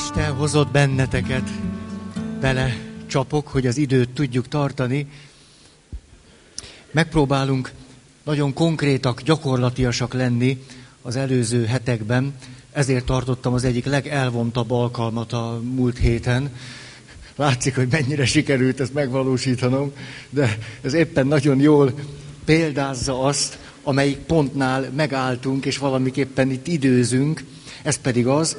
Isten hozott benneteket. Bele csapok, hogy az időt tudjuk tartani. Megpróbálunk nagyon konkrétak, gyakorlatiasak lenni az előző hetekben. Ezért tartottam az egyik legelvontabb alkalmat a múlt héten. Látszik, hogy mennyire sikerült ezt megvalósítanom, de ez éppen nagyon jól példázza azt, amelyik pontnál megálltunk, és valamiképpen itt időzünk. Ez pedig az,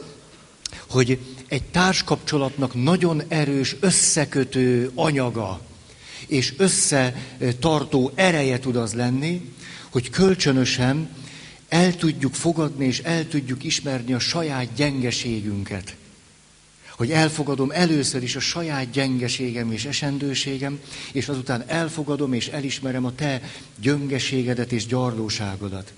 hogy egy társkapcsolatnak nagyon erős összekötő anyaga és összetartó ereje tud az lenni, hogy kölcsönösen el tudjuk fogadni és el tudjuk ismerni a saját gyengeségünket. Hogy elfogadom először is a saját gyengeségem és esendőségem, és azután elfogadom és elismerem a te gyöngeségedet és gyarlóságodat.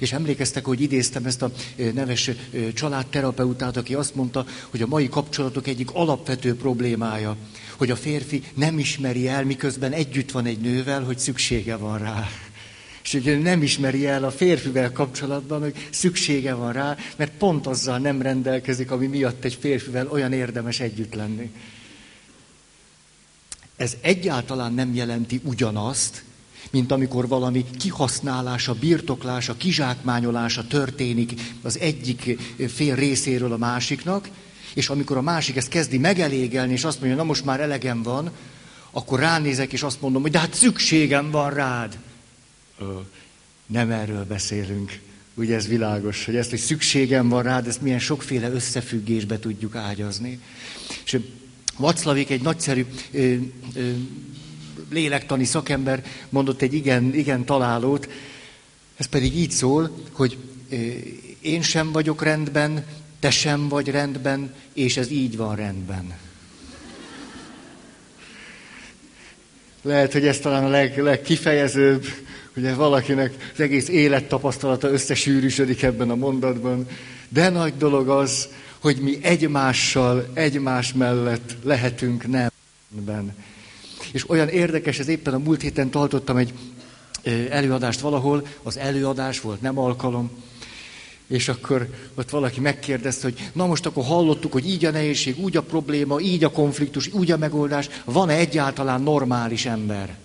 És emlékeztek, hogy idéztem ezt a neves családterapeutát, aki azt mondta, hogy a mai kapcsolatok egyik alapvető problémája, hogy a férfi nem ismeri el, miközben együtt van egy nővel, hogy szüksége van rá. És hogy nem ismeri el a férfivel kapcsolatban, hogy szüksége van rá, mert pont azzal nem rendelkezik, ami miatt egy férfivel olyan érdemes együtt lenni. Ez egyáltalán nem jelenti ugyanazt, mint amikor valami kihasználása, birtoklása, kizsákmányolása történik az egyik fél részéről a másiknak, és amikor a másik ezt kezdi megelégelni, és azt mondja, na most már elegem van, akkor ránézek, és azt mondom, hogy de hát szükségem van rád. Ö, nem erről beszélünk. Ugye ez világos, hogy ezt, hogy szükségem van rád, ezt milyen sokféle összefüggésbe tudjuk ágyazni. És Vaclavik egy nagyszerű ö, ö, lélektani szakember mondott egy igen, igen találót, ez pedig így szól, hogy én sem vagyok rendben, te sem vagy rendben, és ez így van rendben. Lehet, hogy ez talán a leg, legkifejezőbb, hogy valakinek az egész élettapasztalata összesűrűsödik ebben a mondatban. De nagy dolog az, hogy mi egymással, egymás mellett lehetünk nemben. És olyan érdekes, ez éppen a múlt héten tartottam egy előadást valahol, az előadás volt, nem alkalom, és akkor ott valaki megkérdezte, hogy na most akkor hallottuk, hogy így a nehézség, úgy a probléma, így a konfliktus, úgy a megoldás, van-e egyáltalán normális ember?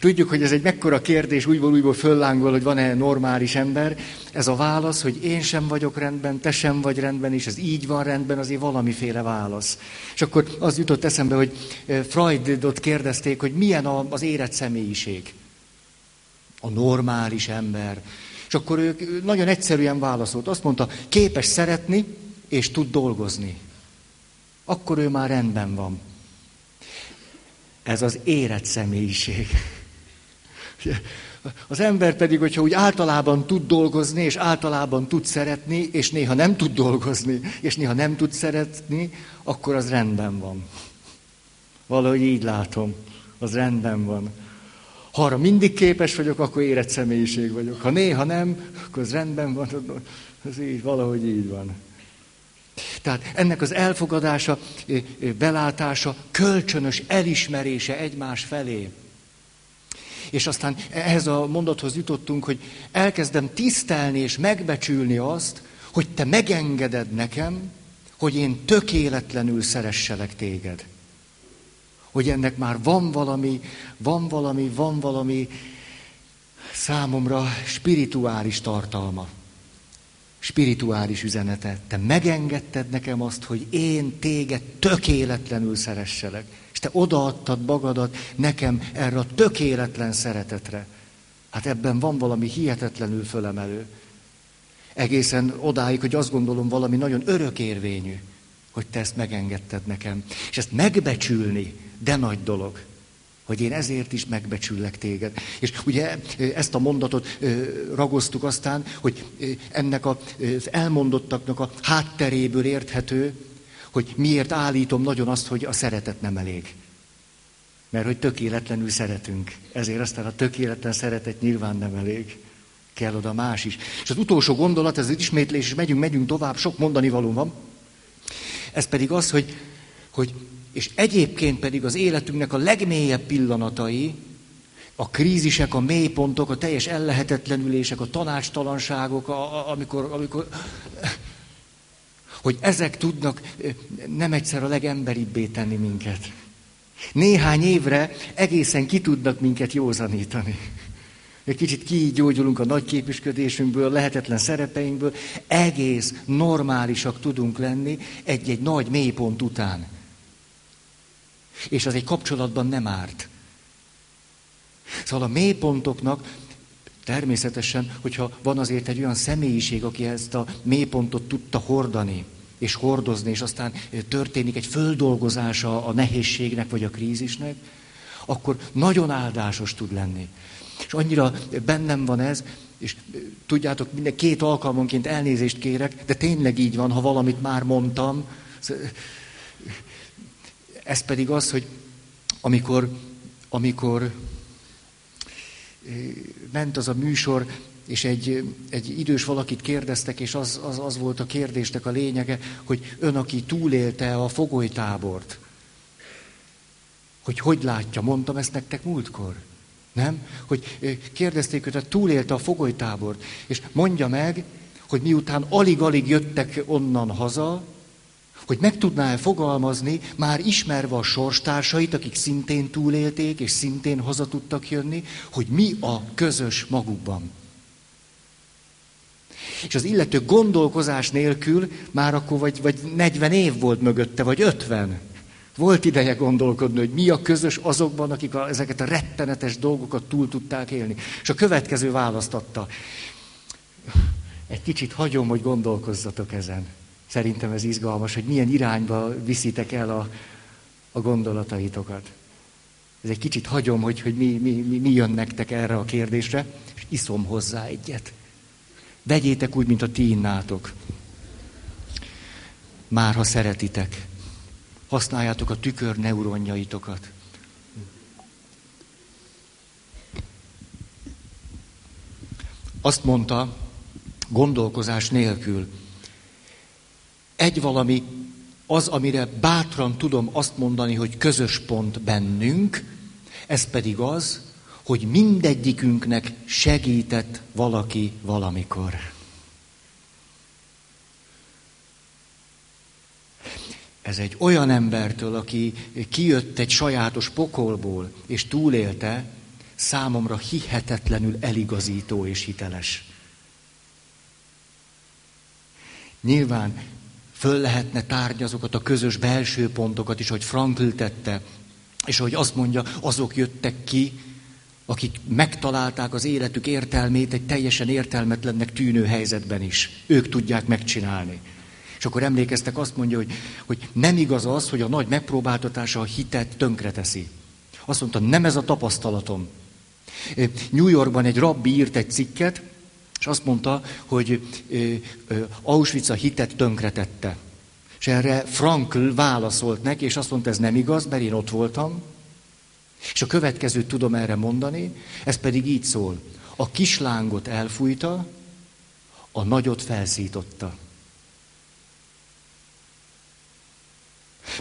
Tudjuk, hogy ez egy mekkora kérdés, újból újból föllángol, hogy van-e normális ember. Ez a válasz, hogy én sem vagyok rendben, te sem vagy rendben, és ez így van rendben, azért valamiféle válasz. És akkor az jutott eszembe, hogy eh, Freudot kérdezték, hogy milyen az érett személyiség. A normális ember. És akkor ők nagyon egyszerűen válaszolt. Azt mondta, képes szeretni, és tud dolgozni. Akkor ő már rendben van. Ez az érett személyiség. Az ember pedig, hogyha úgy általában tud dolgozni, és általában tud szeretni, és néha nem tud dolgozni, és néha nem tud szeretni, akkor az rendben van. Valahogy így látom, az rendben van. Ha arra mindig képes vagyok, akkor érett személyiség vagyok. Ha néha nem, akkor az rendben van, az így, valahogy így van. Tehát ennek az elfogadása, belátása, kölcsönös elismerése egymás felé. És aztán ehhez a mondathoz jutottunk, hogy elkezdem tisztelni és megbecsülni azt, hogy te megengeded nekem, hogy én tökéletlenül szeresselek téged. Hogy ennek már van valami, van valami, van valami számomra spirituális tartalma spirituális üzenete. Te megengedted nekem azt, hogy én téged tökéletlenül szeresselek. És te odaadtad magadat nekem erre a tökéletlen szeretetre. Hát ebben van valami hihetetlenül fölemelő. Egészen odáig, hogy azt gondolom valami nagyon örökérvényű, hogy te ezt megengedted nekem. És ezt megbecsülni, de nagy dolog hogy én ezért is megbecsüllek téged. És ugye ezt a mondatot ragoztuk aztán, hogy ennek az elmondottaknak a hátteréből érthető, hogy miért állítom nagyon azt, hogy a szeretet nem elég. Mert hogy tökéletlenül szeretünk. Ezért aztán a tökéletlen szeretet nyilván nem elég. Kell oda más is. És az utolsó gondolat, ez az ismétlés, és megyünk, megyünk tovább, sok mondani való van. Ez pedig az, hogy, hogy és egyébként pedig az életünknek a legmélyebb pillanatai a krízisek, a mélypontok, a teljes ellehetetlenülések, a tanácstalanságok, a, a, amikor, amikor, hogy ezek tudnak nem egyszer a legemberibbé tenni minket. Néhány évre egészen ki tudnak minket józanítani. Egy kicsit kigyógyulunk a nagy képüsködésünkből, lehetetlen szerepeinkből, egész normálisak tudunk lenni egy-egy nagy mélypont után. És az egy kapcsolatban nem árt. Szóval a mélypontoknak természetesen, hogyha van azért egy olyan személyiség, aki ezt a mélypontot tudta hordani, és hordozni, és aztán történik egy földolgozása a nehézségnek vagy a krízisnek, akkor nagyon áldásos tud lenni. És annyira bennem van ez, és tudjátok, minden két alkalmonként elnézést kérek, de tényleg így van, ha valamit már mondtam. Ez pedig az, hogy amikor, amikor ment az a műsor, és egy, egy idős valakit kérdeztek, és az, az, az volt a kérdésnek a lényege, hogy ön, aki túlélte a fogolytábort, hogy hogy látja, mondtam ezt nektek múltkor. Nem? Hogy kérdezték őt, hogy túlélte a fogolytábort, és mondja meg, hogy miután alig-alig jöttek onnan haza, hogy meg tudná-e fogalmazni, már ismerve a sorstársait, akik szintén túlélték, és szintén haza tudtak jönni, hogy mi a közös magukban. És az illető gondolkozás nélkül már akkor vagy, vagy 40 év volt mögötte, vagy 50. Volt ideje gondolkodni, hogy mi a közös azokban, akik a, ezeket a rettenetes dolgokat túl tudták élni. És a következő választ adta. Egy kicsit hagyom, hogy gondolkozzatok ezen. Szerintem ez izgalmas, hogy milyen irányba viszitek el a, a gondolataitokat. Ez egy kicsit hagyom, hogy, hogy mi, mi, mi, mi jön nektek erre a kérdésre, és iszom hozzá egyet. Vegyétek úgy, mint a ti innátok. Már ha szeretitek. Használjátok a tükör neuronjaitokat. Azt mondta, gondolkozás nélkül, egy valami az, amire bátran tudom azt mondani, hogy közös pont bennünk, ez pedig az, hogy mindegyikünknek segített valaki valamikor. Ez egy olyan embertől, aki kijött egy sajátos pokolból, és túlélte, számomra hihetetlenül eligazító és hiteles. Nyilván föl lehetne tárni azokat a közös belső pontokat is, hogy Frankl tette, és hogy azt mondja, azok jöttek ki, akik megtalálták az életük értelmét egy teljesen értelmetlennek tűnő helyzetben is. Ők tudják megcsinálni. És akkor emlékeztek, azt mondja, hogy, hogy nem igaz az, hogy a nagy megpróbáltatása a hitet tönkreteszi. Azt mondta, nem ez a tapasztalatom. New Yorkban egy rabbi írt egy cikket, és azt mondta, hogy Auschwitz a hitet tönkretette. És erre Frankl válaszolt neki, és azt mondta, ez nem igaz, mert én ott voltam. És a következőt tudom erre mondani, ez pedig így szól. A kislángot elfújta, a nagyot felszította.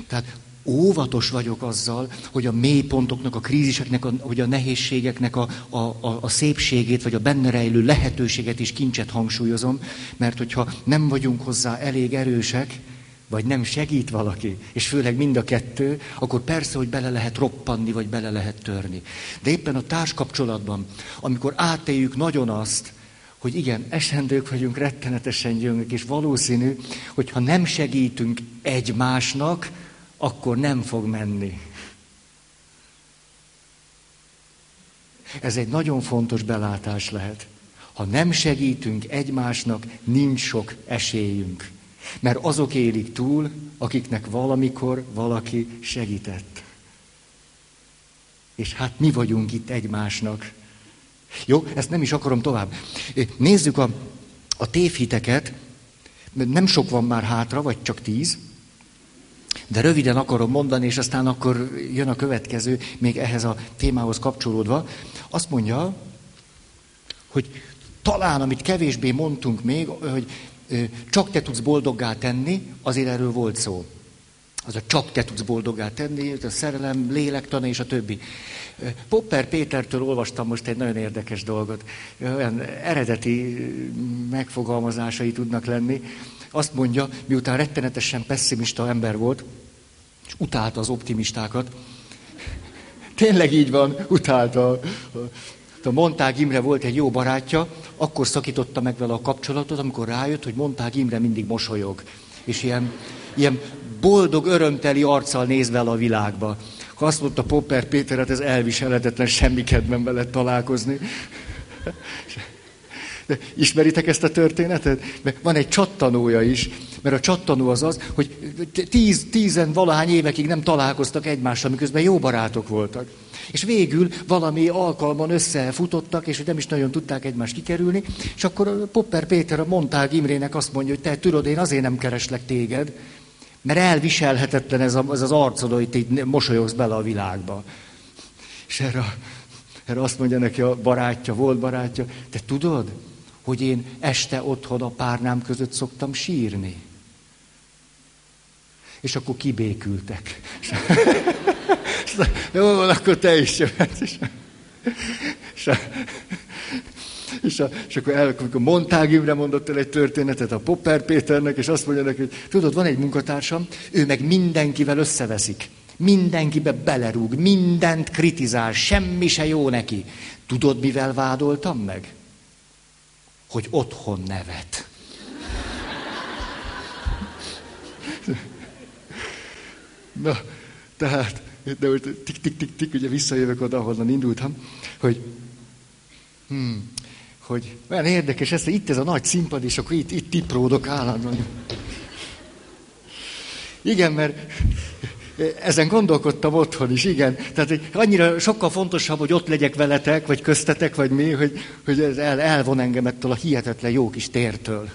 Tehát óvatos vagyok azzal, hogy a mélypontoknak, a kríziseknek, a, hogy a nehézségeknek a, a, a, a szépségét, vagy a benne rejlő lehetőséget is kincset hangsúlyozom, mert hogyha nem vagyunk hozzá elég erősek, vagy nem segít valaki, és főleg mind a kettő, akkor persze, hogy bele lehet roppanni, vagy bele lehet törni. De éppen a társkapcsolatban, amikor átéljük nagyon azt, hogy igen, esendők vagyunk, rettenetesen gyöngök, és valószínű, hogy ha nem segítünk egymásnak, akkor nem fog menni. Ez egy nagyon fontos belátás lehet. Ha nem segítünk egymásnak, nincs sok esélyünk. Mert azok élik túl, akiknek valamikor valaki segített. És hát mi vagyunk itt egymásnak. Jó, ezt nem is akarom tovább. Nézzük a, a tévhiteket. Nem sok van már hátra, vagy csak tíz. De röviden akarom mondani, és aztán akkor jön a következő, még ehhez a témához kapcsolódva. Azt mondja, hogy talán, amit kevésbé mondtunk még, hogy csak te tudsz boldoggá tenni, azért erről volt szó. Az a csak te tudsz boldogá tenni, a szerelem, lélektana és a többi. Popper Pétertől olvastam most egy nagyon érdekes dolgot. Olyan eredeti megfogalmazásai tudnak lenni. Azt mondja, miután rettenetesen pessimista ember volt, és utálta az optimistákat, tényleg így van, utálta. A Montág Imre volt egy jó barátja, akkor szakította meg vele a kapcsolatot, amikor rájött, hogy Montág Imre mindig mosolyog. És ilyen, ilyen boldog, örömteli arccal néz vele a világba. Ha azt mondta Popper Péter, hát ez elviselhetetlen, semmi kedvem vele találkozni. De ismeritek ezt a történetet? Mert van egy csattanója is, mert a csattanó az az, hogy tíz, tízen valahány évekig nem találkoztak egymással, miközben jó barátok voltak. És végül valami alkalman összefutottak, és nem is nagyon tudták egymást kikerülni, és akkor Popper Péter a Montág Imrének azt mondja, hogy te tudod, én azért nem kereslek téged, mert elviselhetetlen ez, a, ez az arcod, hogy így mosolyogsz bele a világba. És erre, erre azt mondja neki a barátja, volt barátja, te tudod, hogy én este otthon a párnám között szoktam sírni. És akkor kibékültek. Jó, akkor te is jöhetsz. És, és, és, és akkor el, amikor Montág Imre mondott el egy történetet a Popper Péternek, és azt mondja neki, hogy tudod, van egy munkatársam, ő meg mindenkivel összeveszik. Mindenkibe belerúg, mindent kritizál, semmi se jó neki. Tudod, mivel vádoltam meg? Hogy otthon nevet. Na, tehát, de most tik-tik-tik-tik, ugye visszajövök oda, ahonnan indultam, hogy hmm, hogy olyan érdekes ez, hogy itt ez a nagy színpad, és akkor itt, itt tipródok állandóan. Igen, mert ezen gondolkodtam otthon is, igen. Tehát hogy annyira sokkal fontosabb, hogy ott legyek veletek, vagy köztetek, vagy mi, hogy, hogy ez el, elvon engem ettől a hihetetlen jó kis tértől.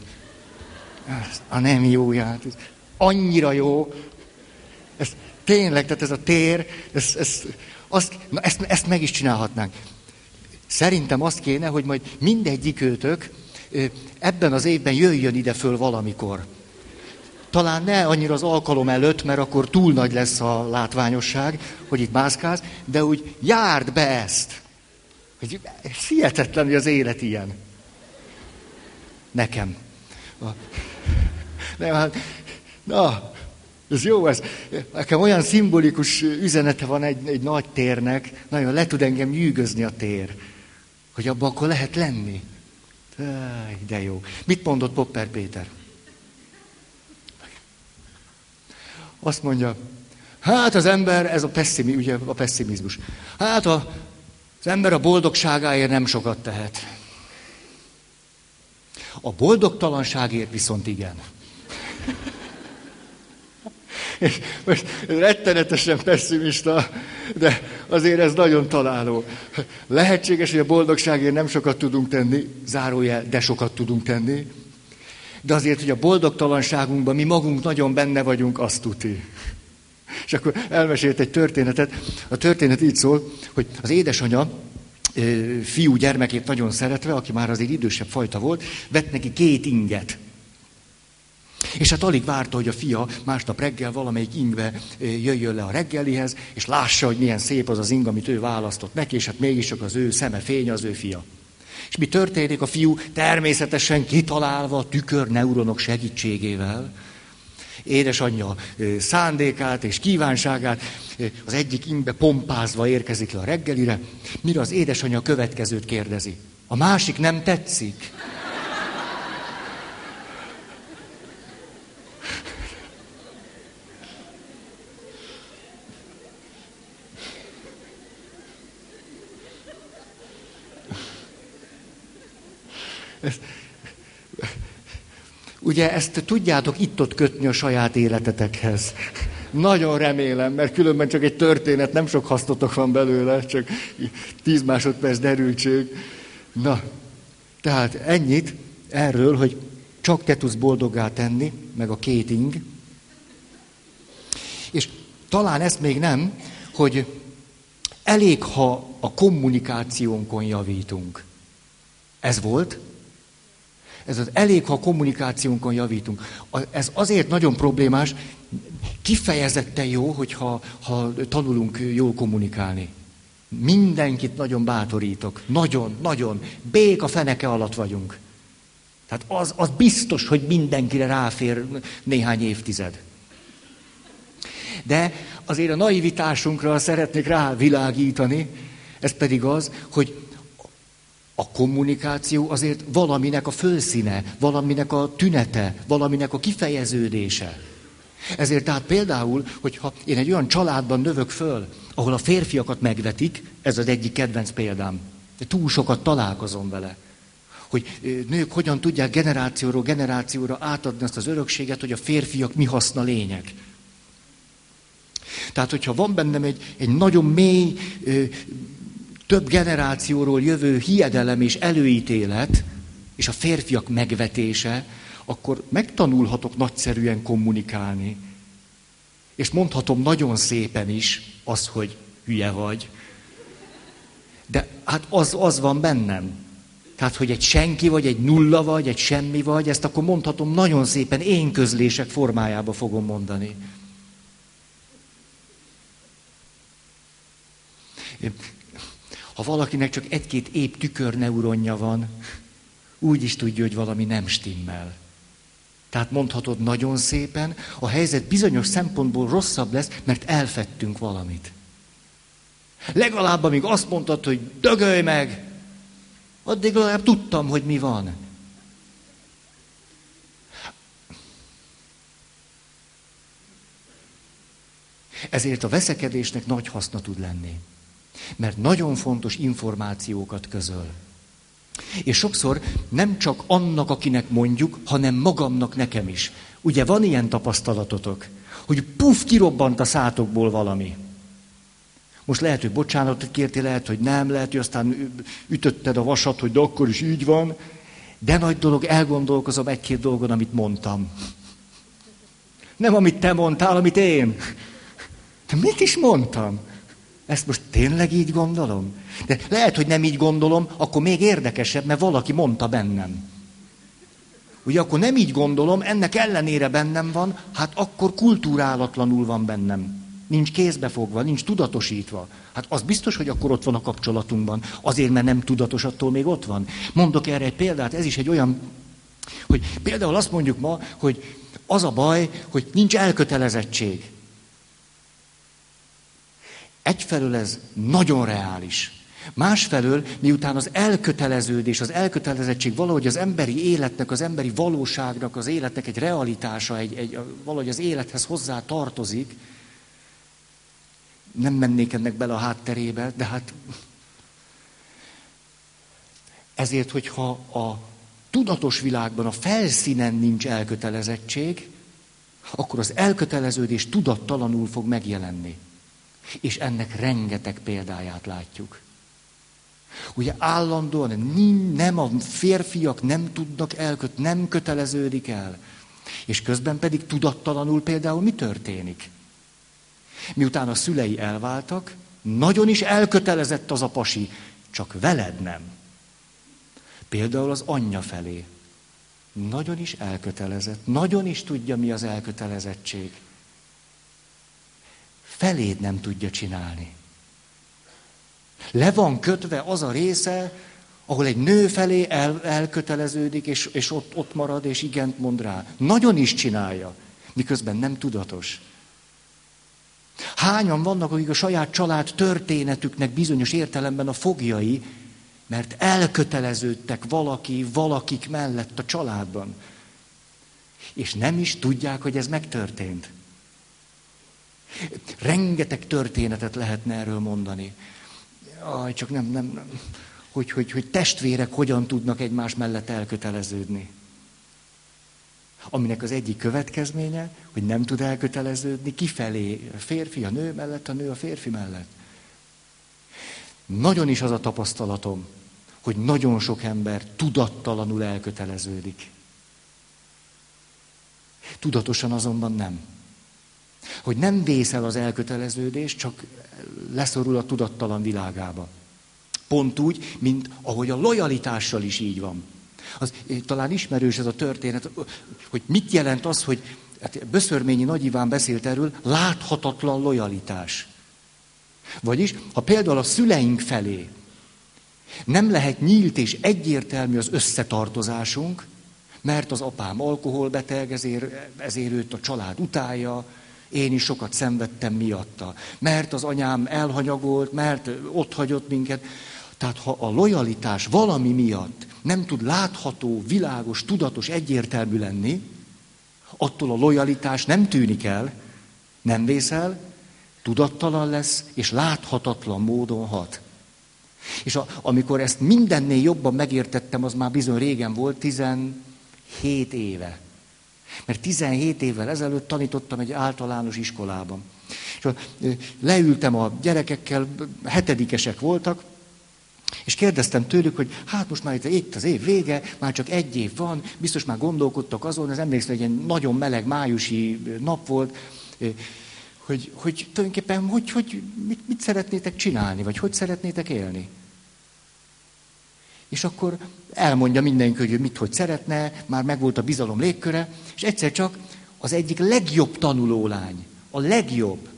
A nem jóját. Ez annyira jó. Ez tényleg, tehát ez a tér, ez, ez, azt, na ezt, ezt meg is csinálhatnánk. Szerintem azt kéne, hogy majd mindegyik őtök ebben az évben jöjjön ide föl valamikor. Talán ne annyira az alkalom előtt, mert akkor túl nagy lesz a látványosság, hogy itt mászkálsz, de úgy járd be ezt. Hogy hihetetlen, hogy az élet ilyen. Nekem. Nem, hát, na, ez jó, ez. Nekem olyan szimbolikus üzenete van egy, egy nagy térnek, nagyon le tud engem nyűgözni a tér hogy abban akkor lehet lenni. De jó. Mit mondott Popper Péter? Azt mondja, hát az ember, ez a, pessimizmus, ugye a pessimizmus, hát a, az ember a boldogságáért nem sokat tehet. A boldogtalanságért viszont igen. És most rettenetesen pessimista, de azért ez nagyon találó. Lehetséges, hogy a boldogságért nem sokat tudunk tenni, zárójel, de sokat tudunk tenni, de azért, hogy a boldogtalanságunkban mi magunk nagyon benne vagyunk, azt tuti. És akkor elmesélt egy történetet. A történet így szól, hogy az édesanyja fiú gyermekét nagyon szeretve, aki már azért idősebb fajta volt, vett neki két inget. És hát alig várta, hogy a fia másnap reggel valamelyik ingbe jöjjön le a reggelihez, és lássa, hogy milyen szép az az ing, amit ő választott neki, és hát mégis csak az ő szeme fény, az ő fia. És mi történik? A fiú természetesen kitalálva a tükörneuronok segítségével, édesanyja szándékát és kívánságát az egyik ingbe pompázva érkezik le a reggelire, mire az édesanyja a következőt kérdezi. A másik nem tetszik? Ezt, ugye ezt tudjátok itt-ott kötni a saját életetekhez. Nagyon remélem, mert különben csak egy történet, nem sok hasznotok van belőle, csak tíz másodperc derültség. Na, tehát ennyit erről, hogy csak te tudsz boldoggá tenni, meg a két ing. És talán ezt még nem, hogy elég, ha a kommunikációnkon javítunk. Ez volt, ez az elég, ha a kommunikációnkon javítunk. Ez azért nagyon problémás, kifejezetten jó, hogyha ha tanulunk jól kommunikálni. Mindenkit nagyon bátorítok. Nagyon, nagyon. Bék a feneke alatt vagyunk. Tehát az, az biztos, hogy mindenkire ráfér néhány évtized. De azért a naivitásunkra szeretnék rávilágítani, ez pedig az, hogy a kommunikáció azért valaminek a fölszíne, valaminek a tünete, valaminek a kifejeződése. Ezért tehát például, hogyha én egy olyan családban növök föl, ahol a férfiakat megvetik, ez az egyik kedvenc példám. De túl sokat találkozom vele. Hogy nők hogyan tudják generációról generációra átadni azt az örökséget, hogy a férfiak mi haszna lények. Tehát, hogyha van bennem egy, egy nagyon mély, több generációról jövő hiedelem és előítélet, és a férfiak megvetése, akkor megtanulhatok nagyszerűen kommunikálni. És mondhatom nagyon szépen is az, hogy hülye vagy. De hát az, az van bennem. Tehát, hogy egy senki vagy, egy nulla vagy, egy semmi vagy, ezt akkor mondhatom nagyon szépen, én közlések formájába fogom mondani. Ha valakinek csak egy-két épp tükörneuronja van, úgy is tudja, hogy valami nem stimmel. Tehát mondhatod nagyon szépen, a helyzet bizonyos szempontból rosszabb lesz, mert elfettünk valamit. Legalább amíg azt mondtad, hogy dögölj meg, addig legalább tudtam, hogy mi van. Ezért a veszekedésnek nagy haszna tud lenni. Mert nagyon fontos információkat közöl. És sokszor nem csak annak, akinek mondjuk, hanem magamnak nekem is. Ugye van ilyen tapasztalatotok, hogy puf, kirobbant a szátokból valami. Most lehet, hogy bocsánatot kértél, lehet, hogy nem, lehet, hogy aztán ütötted a vasat, hogy de akkor is így van. De nagy dolog, elgondolkozom egy-két dolgon, amit mondtam. Nem amit te mondtál, amit én. De mit is mondtam? Ezt most tényleg így gondolom? De lehet, hogy nem így gondolom, akkor még érdekesebb, mert valaki mondta bennem. Ugye akkor nem így gondolom, ennek ellenére bennem van, hát akkor kultúrálatlanul van bennem. Nincs kézbefogva, nincs tudatosítva. Hát az biztos, hogy akkor ott van a kapcsolatunkban. Azért, mert nem tudatos, attól még ott van. Mondok erre egy példát, ez is egy olyan, hogy például azt mondjuk ma, hogy az a baj, hogy nincs elkötelezettség. Egyfelől ez nagyon reális. Másfelől, miután az elköteleződés, az elkötelezettség valahogy az emberi életnek, az emberi valóságnak, az életnek egy realitása, egy, egy, valahogy az élethez hozzá tartozik, nem mennék ennek bele a hátterébe, de hát ezért, hogyha a tudatos világban a felszínen nincs elkötelezettség, akkor az elköteleződés tudattalanul fog megjelenni. És ennek rengeteg példáját látjuk. Ugye állandóan nem a férfiak nem tudnak elköt, nem köteleződik el. És közben pedig tudattalanul például mi történik? Miután a szülei elváltak, nagyon is elkötelezett az a pasi, csak veled nem. Például az anyja felé. Nagyon is elkötelezett, nagyon is tudja, mi az elkötelezettség feléd nem tudja csinálni. Le van kötve az a része, ahol egy nő felé el, elköteleződik, és, és ott, ott marad, és igent mond rá. Nagyon is csinálja, miközben nem tudatos. Hányan vannak, akik a saját család történetüknek bizonyos értelemben a fogjai, mert elköteleződtek valaki, valakik mellett a családban. És nem is tudják, hogy ez megtörtént. Rengeteg történetet lehetne erről mondani. Aj, csak nem, nem, nem. Hogy, hogy, hogy testvérek hogyan tudnak egymás mellett elköteleződni. Aminek az egyik következménye, hogy nem tud elköteleződni kifelé, a férfi a nő mellett, a nő a férfi mellett. Nagyon is az a tapasztalatom, hogy nagyon sok ember tudattalanul elköteleződik. Tudatosan azonban nem. Hogy nem vészel az elköteleződés, csak leszorul a tudattalan világába. Pont úgy, mint ahogy a lojalitással is így van. Az, talán ismerős ez a történet, hogy mit jelent az, hogy hát Böszörményi Nagy Iván beszélt erről, láthatatlan lojalitás. Vagyis, ha például a szüleink felé nem lehet nyílt és egyértelmű az összetartozásunk, mert az apám alkoholbeteg, ezért, ezért őt a család utálja, én is sokat szenvedtem miatta. Mert az anyám elhanyagolt, mert ott hagyott minket. Tehát ha a lojalitás valami miatt nem tud látható, világos, tudatos, egyértelmű lenni, attól a lojalitás nem tűnik el, nem vészel, tudattalan lesz, és láthatatlan módon hat. És a, amikor ezt mindennél jobban megértettem, az már bizony régen volt, 17 éve. Mert 17 évvel ezelőtt tanítottam egy általános iskolában. És leültem a gyerekekkel, hetedikesek voltak, és kérdeztem tőlük, hogy hát most már itt, az év vége, már csak egy év van, biztos már gondolkodtak azon, az emlékszem, hogy egy nagyon meleg májusi nap volt, hogy, hogy tulajdonképpen hogy, hogy mit, mit szeretnétek csinálni, vagy hogy szeretnétek élni. És akkor elmondja mindenki, hogy ő mit, hogy szeretne, már megvolt a bizalom légköre, és egyszer csak az egyik legjobb tanulólány, a legjobb,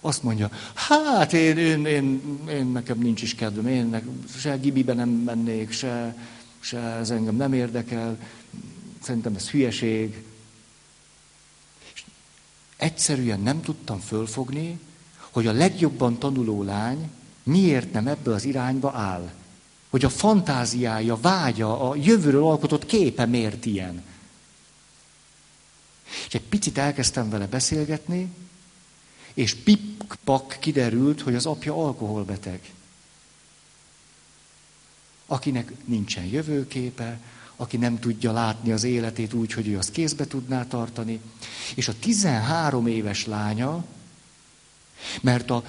azt mondja, hát én, én, én, én nekem nincs is kedvem, én ne, se gibibe nem mennék, se, se ez engem nem érdekel, szerintem ez hülyeség. És egyszerűen nem tudtam fölfogni, hogy a legjobban tanuló lány miért nem ebből az irányba áll. Hogy a fantáziája, vágya, a jövőről alkotott képe miért ilyen. És egy picit elkezdtem vele beszélgetni, és pippak kiderült, hogy az apja alkoholbeteg. Akinek nincsen jövőképe, aki nem tudja látni az életét úgy, hogy ő azt kézbe tudná tartani. És a 13 éves lánya, mert a,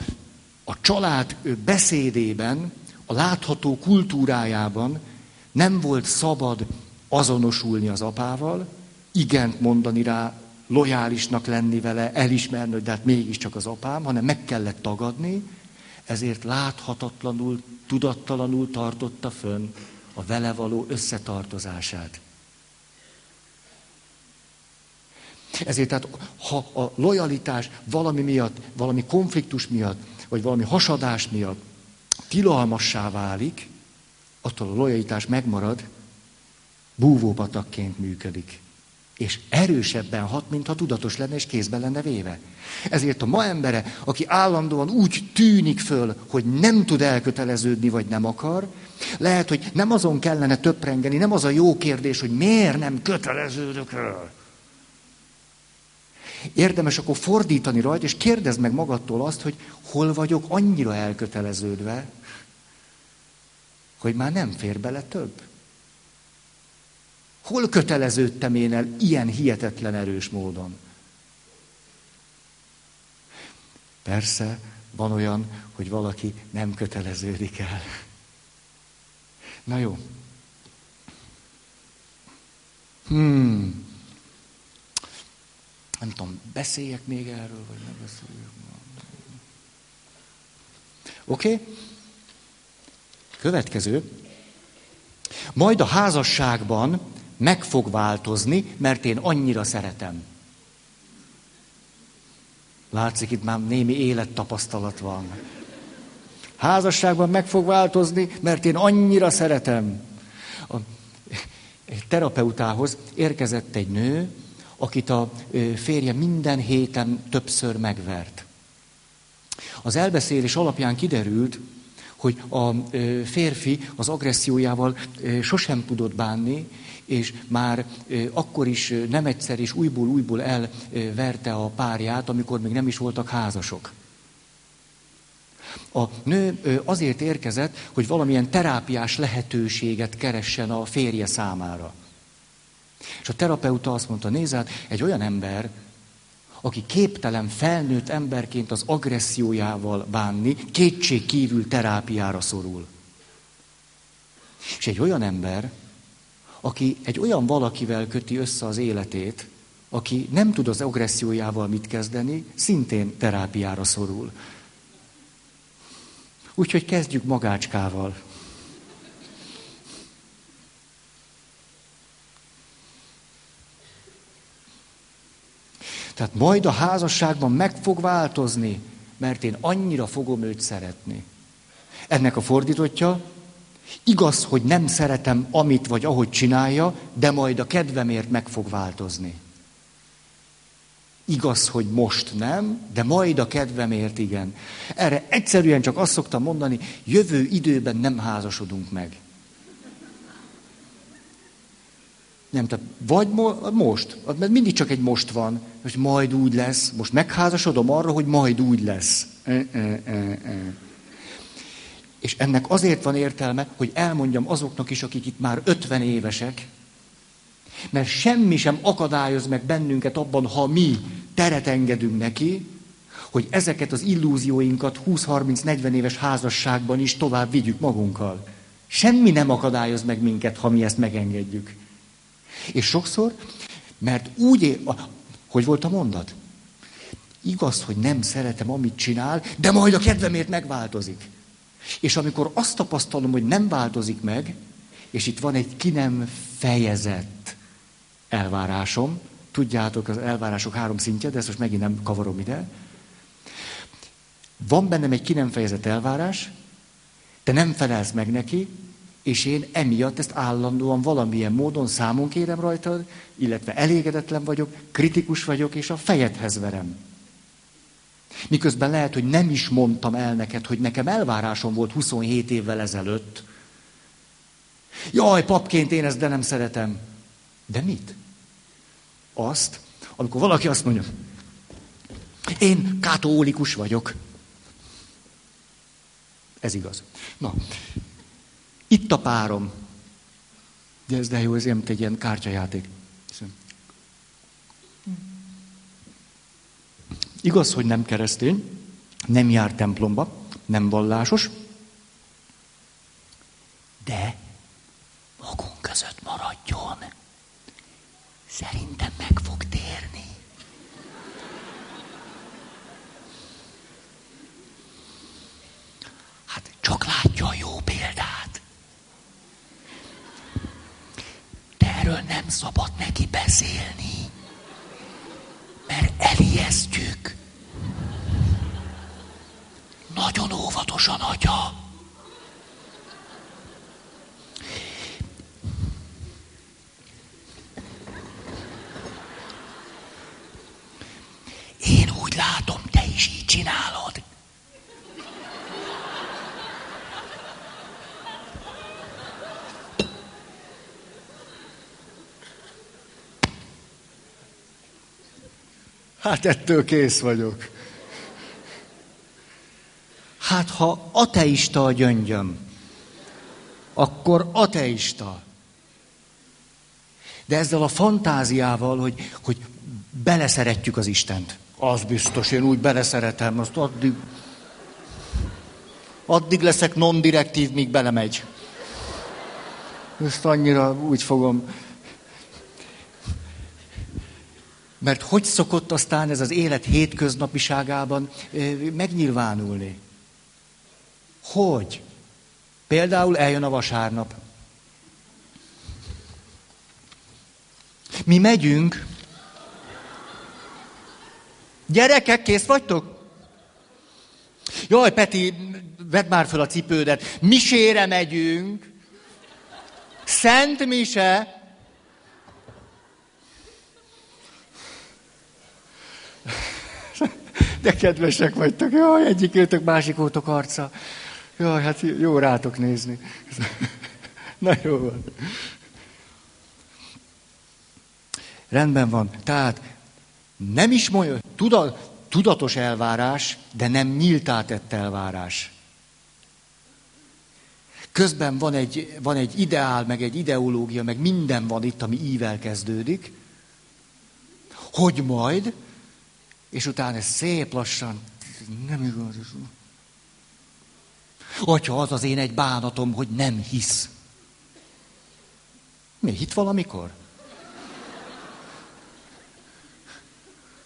a család beszédében, a látható kultúrájában nem volt szabad azonosulni az apával, igent mondani rá, lojálisnak lenni vele, elismerni, hogy de hát mégiscsak az apám, hanem meg kellett tagadni, ezért láthatatlanul, tudattalanul tartotta fönn a vele való összetartozását. Ezért tehát, ha a lojalitás valami miatt, valami konfliktus miatt, vagy valami hasadás miatt tilalmassá válik, attól a lojalitás megmarad, búvópatakként működik és erősebben hat, mintha tudatos lenne és kézben lenne véve. Ezért a ma embere, aki állandóan úgy tűnik föl, hogy nem tud elköteleződni, vagy nem akar, lehet, hogy nem azon kellene töprengeni, nem az a jó kérdés, hogy miért nem köteleződök el. Érdemes akkor fordítani rajta, és kérdezd meg magadtól azt, hogy hol vagyok annyira elköteleződve, hogy már nem fér bele több. Hol köteleződtem én el ilyen hihetetlen erős módon? Persze, van olyan, hogy valaki nem köteleződik el. Na jó. Hmm. Nem tudom, beszéljek még erről, vagy nem beszéljek? Oké? Okay? Következő. Majd a házasságban meg fog változni, mert én annyira szeretem. Látszik, itt már némi élettapasztalat van. Házasságban meg fog változni, mert én annyira szeretem. A terapeutához érkezett egy nő, akit a férje minden héten többször megvert. Az elbeszélés alapján kiderült, hogy a férfi az agressziójával sosem tudott bánni, és már akkor is nem egyszer és újból-újból elverte a párját, amikor még nem is voltak házasok. A nő azért érkezett, hogy valamilyen terápiás lehetőséget keressen a férje számára. És a terapeuta azt mondta, nézd, egy olyan ember, aki képtelen felnőtt emberként az agressziójával bánni, kétség kívül terápiára szorul. És egy olyan ember, aki egy olyan valakivel köti össze az életét, aki nem tud az agressziójával mit kezdeni, szintén terápiára szorul. Úgyhogy kezdjük magácskával. Tehát majd a házasságban meg fog változni, mert én annyira fogom őt szeretni. Ennek a fordítottja, igaz, hogy nem szeretem, amit vagy ahogy csinálja, de majd a kedvemért meg fog változni. Igaz, hogy most nem, de majd a kedvemért igen. Erre egyszerűen csak azt szoktam mondani, jövő időben nem házasodunk meg. Nem, tehát vagy mo- most, mert mindig csak egy most van, hogy majd úgy lesz, most megházasodom arra, hogy majd úgy lesz. E, e, e. És ennek azért van értelme, hogy elmondjam azoknak is, akik itt már 50 évesek, mert semmi sem akadályoz meg bennünket abban, ha mi teret engedünk neki, hogy ezeket az illúzióinkat 20-30-40 éves házasságban is tovább vigyük magunkkal. Semmi nem akadályoz meg minket, ha mi ezt megengedjük. És sokszor, mert úgy, él, hogy volt a mondat? Igaz, hogy nem szeretem, amit csinál, de majd a kedvemért megváltozik. És amikor azt tapasztalom, hogy nem változik meg, és itt van egy ki nem fejezett elvárásom, tudjátok, az elvárások három szintje, de ezt most megint nem kavarom ide. Van bennem egy ki nem fejezett elvárás, te nem felelsz meg neki, és én emiatt ezt állandóan valamilyen módon számon kérem rajtad, illetve elégedetlen vagyok, kritikus vagyok, és a fejedhez verem. Miközben lehet, hogy nem is mondtam el neked, hogy nekem elvárásom volt 27 évvel ezelőtt. Jaj, papként én ezt de nem szeretem. De mit? Azt, amikor valaki azt mondja, én katolikus vagyok. Ez igaz. Na, itt a párom. De ez de jó, ez egy ilyen kártyajáték. Igaz, hogy nem keresztény, nem jár templomba, nem vallásos, de magunk között maradjon. Szerintem meg fog térni. Hát csak látja jó erről nem szabad neki beszélni mert elijesztjük. Nagyon óvatosan, atya. Én úgy látom, te is így csinálod. Hát ettől kész vagyok. Hát ha ateista a gyöngyöm, akkor ateista. De ezzel a fantáziával, hogy, hogy beleszeretjük az Istent. Az biztos, én úgy beleszeretem, azt addig, addig leszek non-direktív, míg belemegy. Ezt annyira úgy fogom Mert hogy szokott aztán ez az élet hétköznapiságában megnyilvánulni? Hogy? Például eljön a vasárnap. Mi megyünk. Gyerekek, kész vagytok? Jaj, Peti, vedd már fel a cipődet. Misére megyünk. Szent mise. De kedvesek vagytok. Jaj, egyik őtök, másik ótok arca. Jaj, hát jó rátok nézni. Na jó van. Rendben van. Tehát nem is mondja, tudat, tudatos elvárás, de nem nyíltá tett elvárás. Közben van egy, van egy ideál, meg egy ideológia, meg minden van itt, ami ível kezdődik, hogy majd és utána szép lassan, nem igaz. Hogyha az az én egy bánatom, hogy nem hisz. Mi, hit valamikor?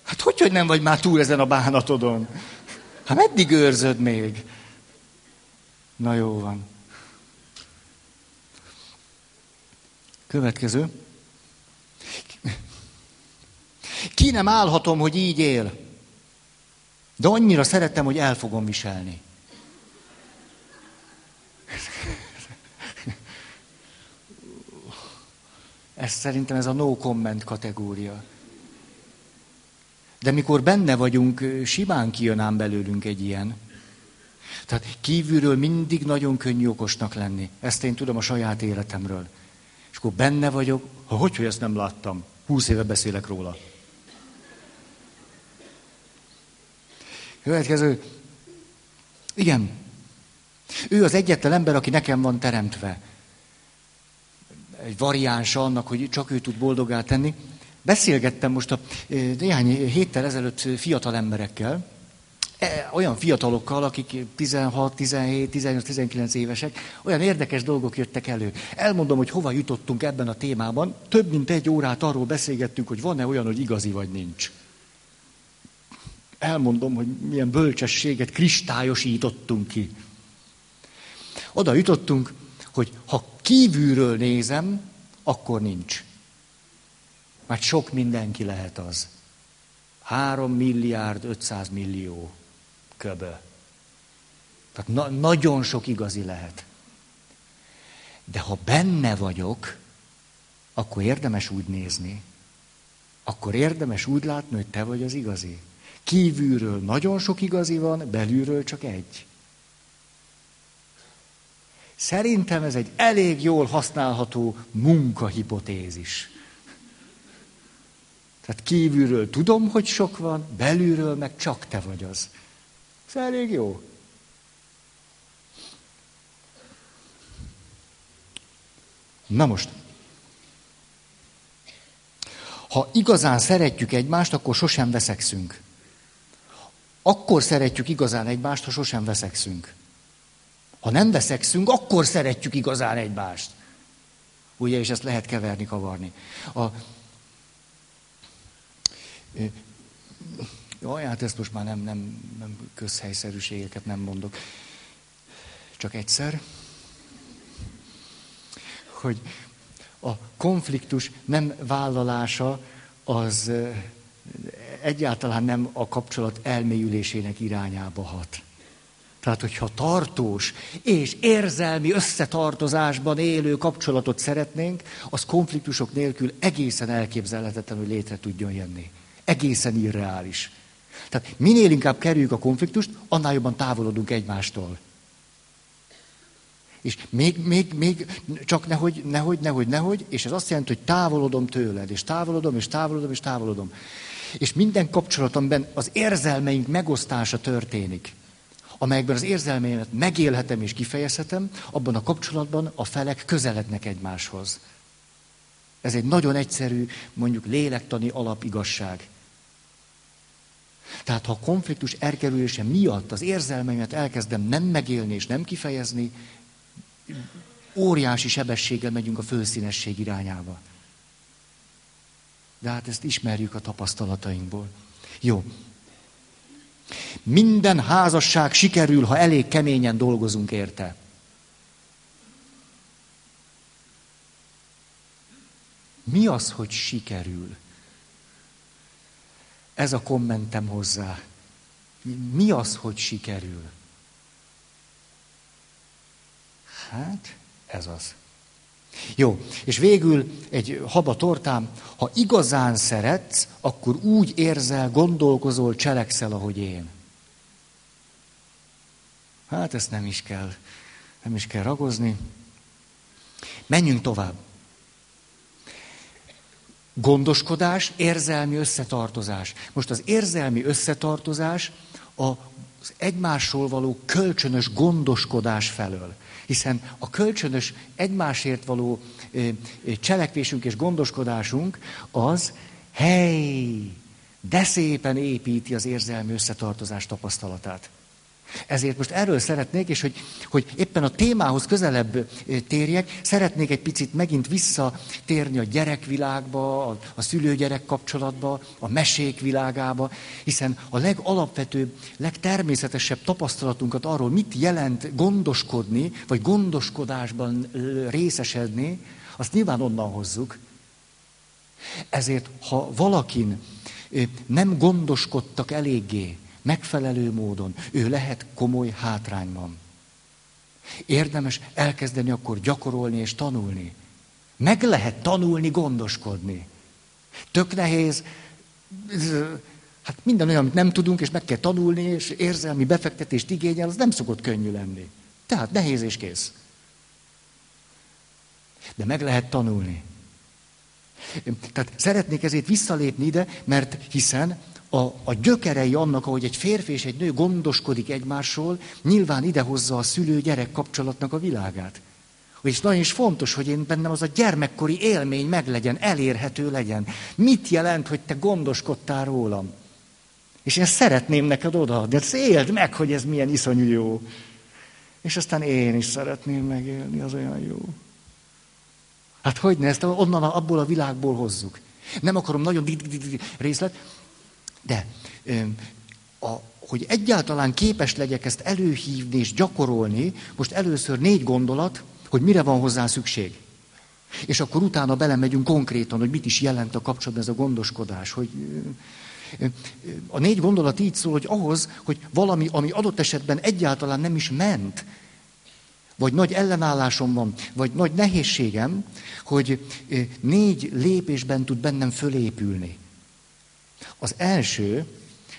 Hát hogy, hogy nem vagy már túl ezen a bánatodon? Hát meddig őrzöd még? Na jó van. Ki nem állhatom, hogy így él. De annyira szerettem, hogy el fogom viselni. Ez szerintem ez a no comment kategória. De mikor benne vagyunk, simán kijön ám belőlünk egy ilyen. Tehát kívülről mindig nagyon könnyű okosnak lenni. Ezt én tudom a saját életemről. És akkor benne vagyok, ha hogy, hogy ezt nem láttam. Húsz éve beszélek róla. Következő. Igen. Ő az egyetlen ember, aki nekem van teremtve. Egy variánsa annak, hogy csak ő tud boldogá tenni. Beszélgettem most a néhány héttel ezelőtt fiatal emberekkel, e, olyan fiatalokkal, akik 16, 17, 18, 19 évesek, olyan érdekes dolgok jöttek elő. Elmondom, hogy hova jutottunk ebben a témában. Több mint egy órát arról beszélgettünk, hogy van-e olyan, hogy igazi vagy nincs. Elmondom, hogy milyen bölcsességet kristályosítottunk ki. Oda jutottunk, hogy ha kívülről nézem, akkor nincs. Mert sok mindenki lehet az. Három milliárd, 500 millió köbö. Tehát na- nagyon sok igazi lehet. De ha benne vagyok, akkor érdemes úgy nézni. Akkor érdemes úgy látni, hogy te vagy az igazi. Kívülről nagyon sok igazi van, belülről csak egy. Szerintem ez egy elég jól használható munkahipotézis. Tehát kívülről tudom, hogy sok van, belülről meg csak te vagy az. Ez elég jó. Na most. Ha igazán szeretjük egymást, akkor sosem veszekszünk. Akkor szeretjük igazán egymást, ha sosem veszekszünk. Ha nem veszekszünk, akkor szeretjük igazán egymást. Ugye, és ezt lehet keverni, kavarni. A, Jaj, hát ezt most már nem, nem, nem közhelyszerűségeket nem mondok. Csak egyszer, hogy a konfliktus nem vállalása az egyáltalán nem a kapcsolat elmélyülésének irányába hat. Tehát, hogyha tartós és érzelmi összetartozásban élő kapcsolatot szeretnénk, az konfliktusok nélkül egészen elképzelhetetlen, hogy létre tudjon jönni. Egészen irreális. Tehát minél inkább kerüljük a konfliktust, annál jobban távolodunk egymástól. És még, még, még, csak nehogy, nehogy, nehogy, nehogy, és ez azt jelenti, hogy távolodom tőled, és távolodom, és távolodom, és távolodom. És minden kapcsolatomban az érzelmeink megosztása történik amelyekben az érzelmeimet megélhetem és kifejezhetem, abban a kapcsolatban a felek közelednek egymáshoz. Ez egy nagyon egyszerű, mondjuk lélektani alapigasság. Tehát ha a konfliktus elkerülése miatt az érzelmeimet elkezdem nem megélni és nem kifejezni, óriási sebességgel megyünk a fölszínesség irányába. De hát ezt ismerjük a tapasztalatainkból. Jó, minden házasság sikerül, ha elég keményen dolgozunk érte. Mi az, hogy sikerül? Ez a kommentem hozzá. Mi az, hogy sikerül? Hát, ez az. Jó, és végül egy haba tortám, ha igazán szeretsz, akkor úgy érzel, gondolkozol, cselekszel, ahogy én. Hát ezt nem is kell, nem is kell ragozni. Menjünk tovább. Gondoskodás, érzelmi összetartozás. Most az érzelmi összetartozás az egymásról való kölcsönös gondoskodás felől hiszen a kölcsönös egymásért való cselekvésünk és gondoskodásunk az, hely, de szépen építi az érzelmi összetartozás tapasztalatát. Ezért most erről szeretnék, és hogy, hogy éppen a témához közelebb térjek, szeretnék egy picit megint visszatérni a gyerekvilágba, a, a szülő-gyerek kapcsolatba, a mesék világába, hiszen a legalapvetőbb, legtermészetesebb tapasztalatunkat arról, mit jelent gondoskodni, vagy gondoskodásban részesedni, azt nyilván onnan hozzuk. Ezért, ha valakin nem gondoskodtak eléggé, megfelelő módon, ő lehet komoly hátrányban. Érdemes elkezdeni akkor gyakorolni és tanulni. Meg lehet tanulni, gondoskodni. Tök nehéz, hát minden olyan, amit nem tudunk, és meg kell tanulni, és érzelmi befektetést igényel, az nem szokott könnyű lenni. Tehát nehéz és kész. De meg lehet tanulni. Tehát szeretnék ezért visszalépni ide, mert hiszen a, a gyökerei annak, ahogy egy férfi és egy nő gondoskodik egymásról, nyilván idehozza a szülő-gyerek kapcsolatnak a világát. És nagyon is fontos, hogy én bennem az a gyermekkori élmény meglegyen, elérhető legyen. Mit jelent, hogy te gondoskodtál rólam? És én szeretném neked odaadni. Ezt éld meg, hogy ez milyen iszonyú jó. És aztán én is szeretném megélni, az olyan jó. Hát hogy ne, ezt onnan, abból a világból hozzuk. Nem akarom nagyon részlet, de a, hogy egyáltalán képes legyek ezt előhívni és gyakorolni, most először négy gondolat, hogy mire van hozzá szükség. És akkor utána belemegyünk konkrétan, hogy mit is jelent a kapcsolatban ez a gondoskodás. Hogy a négy gondolat így szól, hogy ahhoz, hogy valami, ami adott esetben egyáltalán nem is ment, vagy nagy ellenállásom van, vagy nagy nehézségem, hogy négy lépésben tud bennem fölépülni. Az első,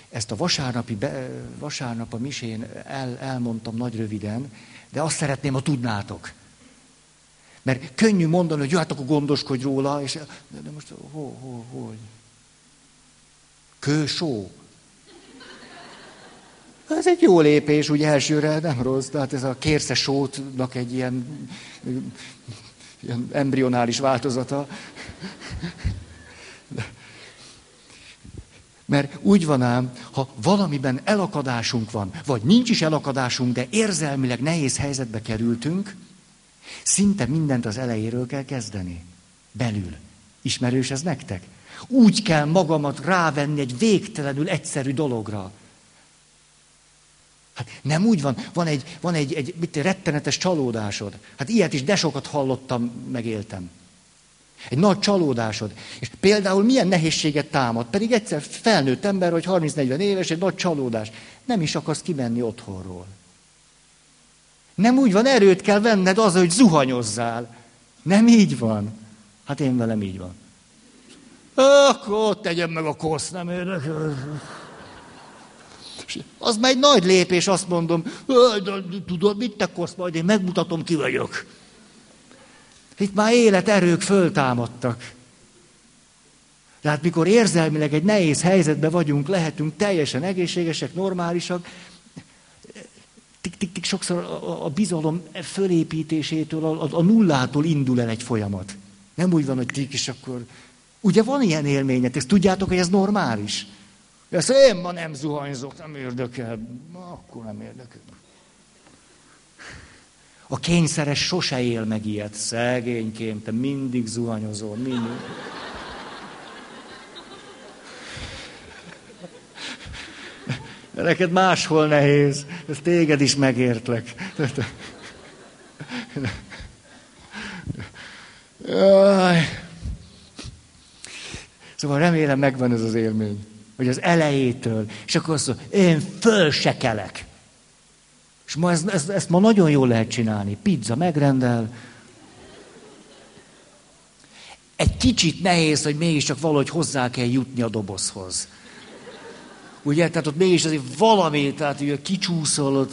ezt a vasárnapi, be, vasárnap a misén el, elmondtam nagy röviden, de azt szeretném, ha tudnátok. Mert könnyű mondani, hogy jó, hát akkor gondoskodj róla, és de, de most ho, ho, hogy? Kősó. Ez egy jó lépés, úgy elsőre nem rossz, tehát ez a kérsze sótnak egy ilyen, ilyen embrionális változata. Mert úgy van ám, ha valamiben elakadásunk van, vagy nincs is elakadásunk, de érzelmileg nehéz helyzetbe kerültünk, szinte mindent az elejéről kell kezdeni. Belül. Ismerős ez nektek? Úgy kell magamat rávenni egy végtelenül egyszerű dologra. Hát nem úgy van, van egy, van egy, egy mit, rettenetes csalódásod. Hát ilyet is de sokat hallottam, megéltem. Egy nagy csalódásod. És például milyen nehézséget támad, pedig egyszer felnőtt ember, hogy 30-40 éves, egy nagy csalódás. Nem is akarsz kimenni otthonról. Nem úgy van, erőt kell venned az, hogy zuhanyozzál. Nem így van. Hát én velem így van. Akkor tegyem meg a kosz, nem érdekel. Az már egy nagy lépés, azt mondom, tudod, mit te kosz, majd én megmutatom, ki vagyok. Itt már életerők föltámadtak. Tehát mikor érzelmileg egy nehéz helyzetben vagyunk, lehetünk teljesen egészségesek, normálisak, tik-tik-tik sokszor a, a bizalom fölépítésétől, a, a nullától indul el egy folyamat. Nem úgy van, hogy tik, és akkor... Ugye van ilyen élményet, ezt tudjátok, hogy ez normális? Ezt én ma nem zuhanyzok, nem érdekel. Akkor nem érdekel. A kényszeres sose él meg ilyet. Szegénykém, te mindig zuhanyozol, mindig. De neked máshol nehéz. Ez téged is megértlek. Szóval remélem megvan ez az élmény, hogy az elejétől, és akkor azt mondja, én föl se kelek. És ma ezt, ezt, ezt ma nagyon jól lehet csinálni. Pizza megrendel. Egy kicsit nehéz, hogy mégiscsak valahogy hozzá kell jutni a dobozhoz. Ugye, tehát ott mégis azért valami, tehát ugye kicsúszol, ott,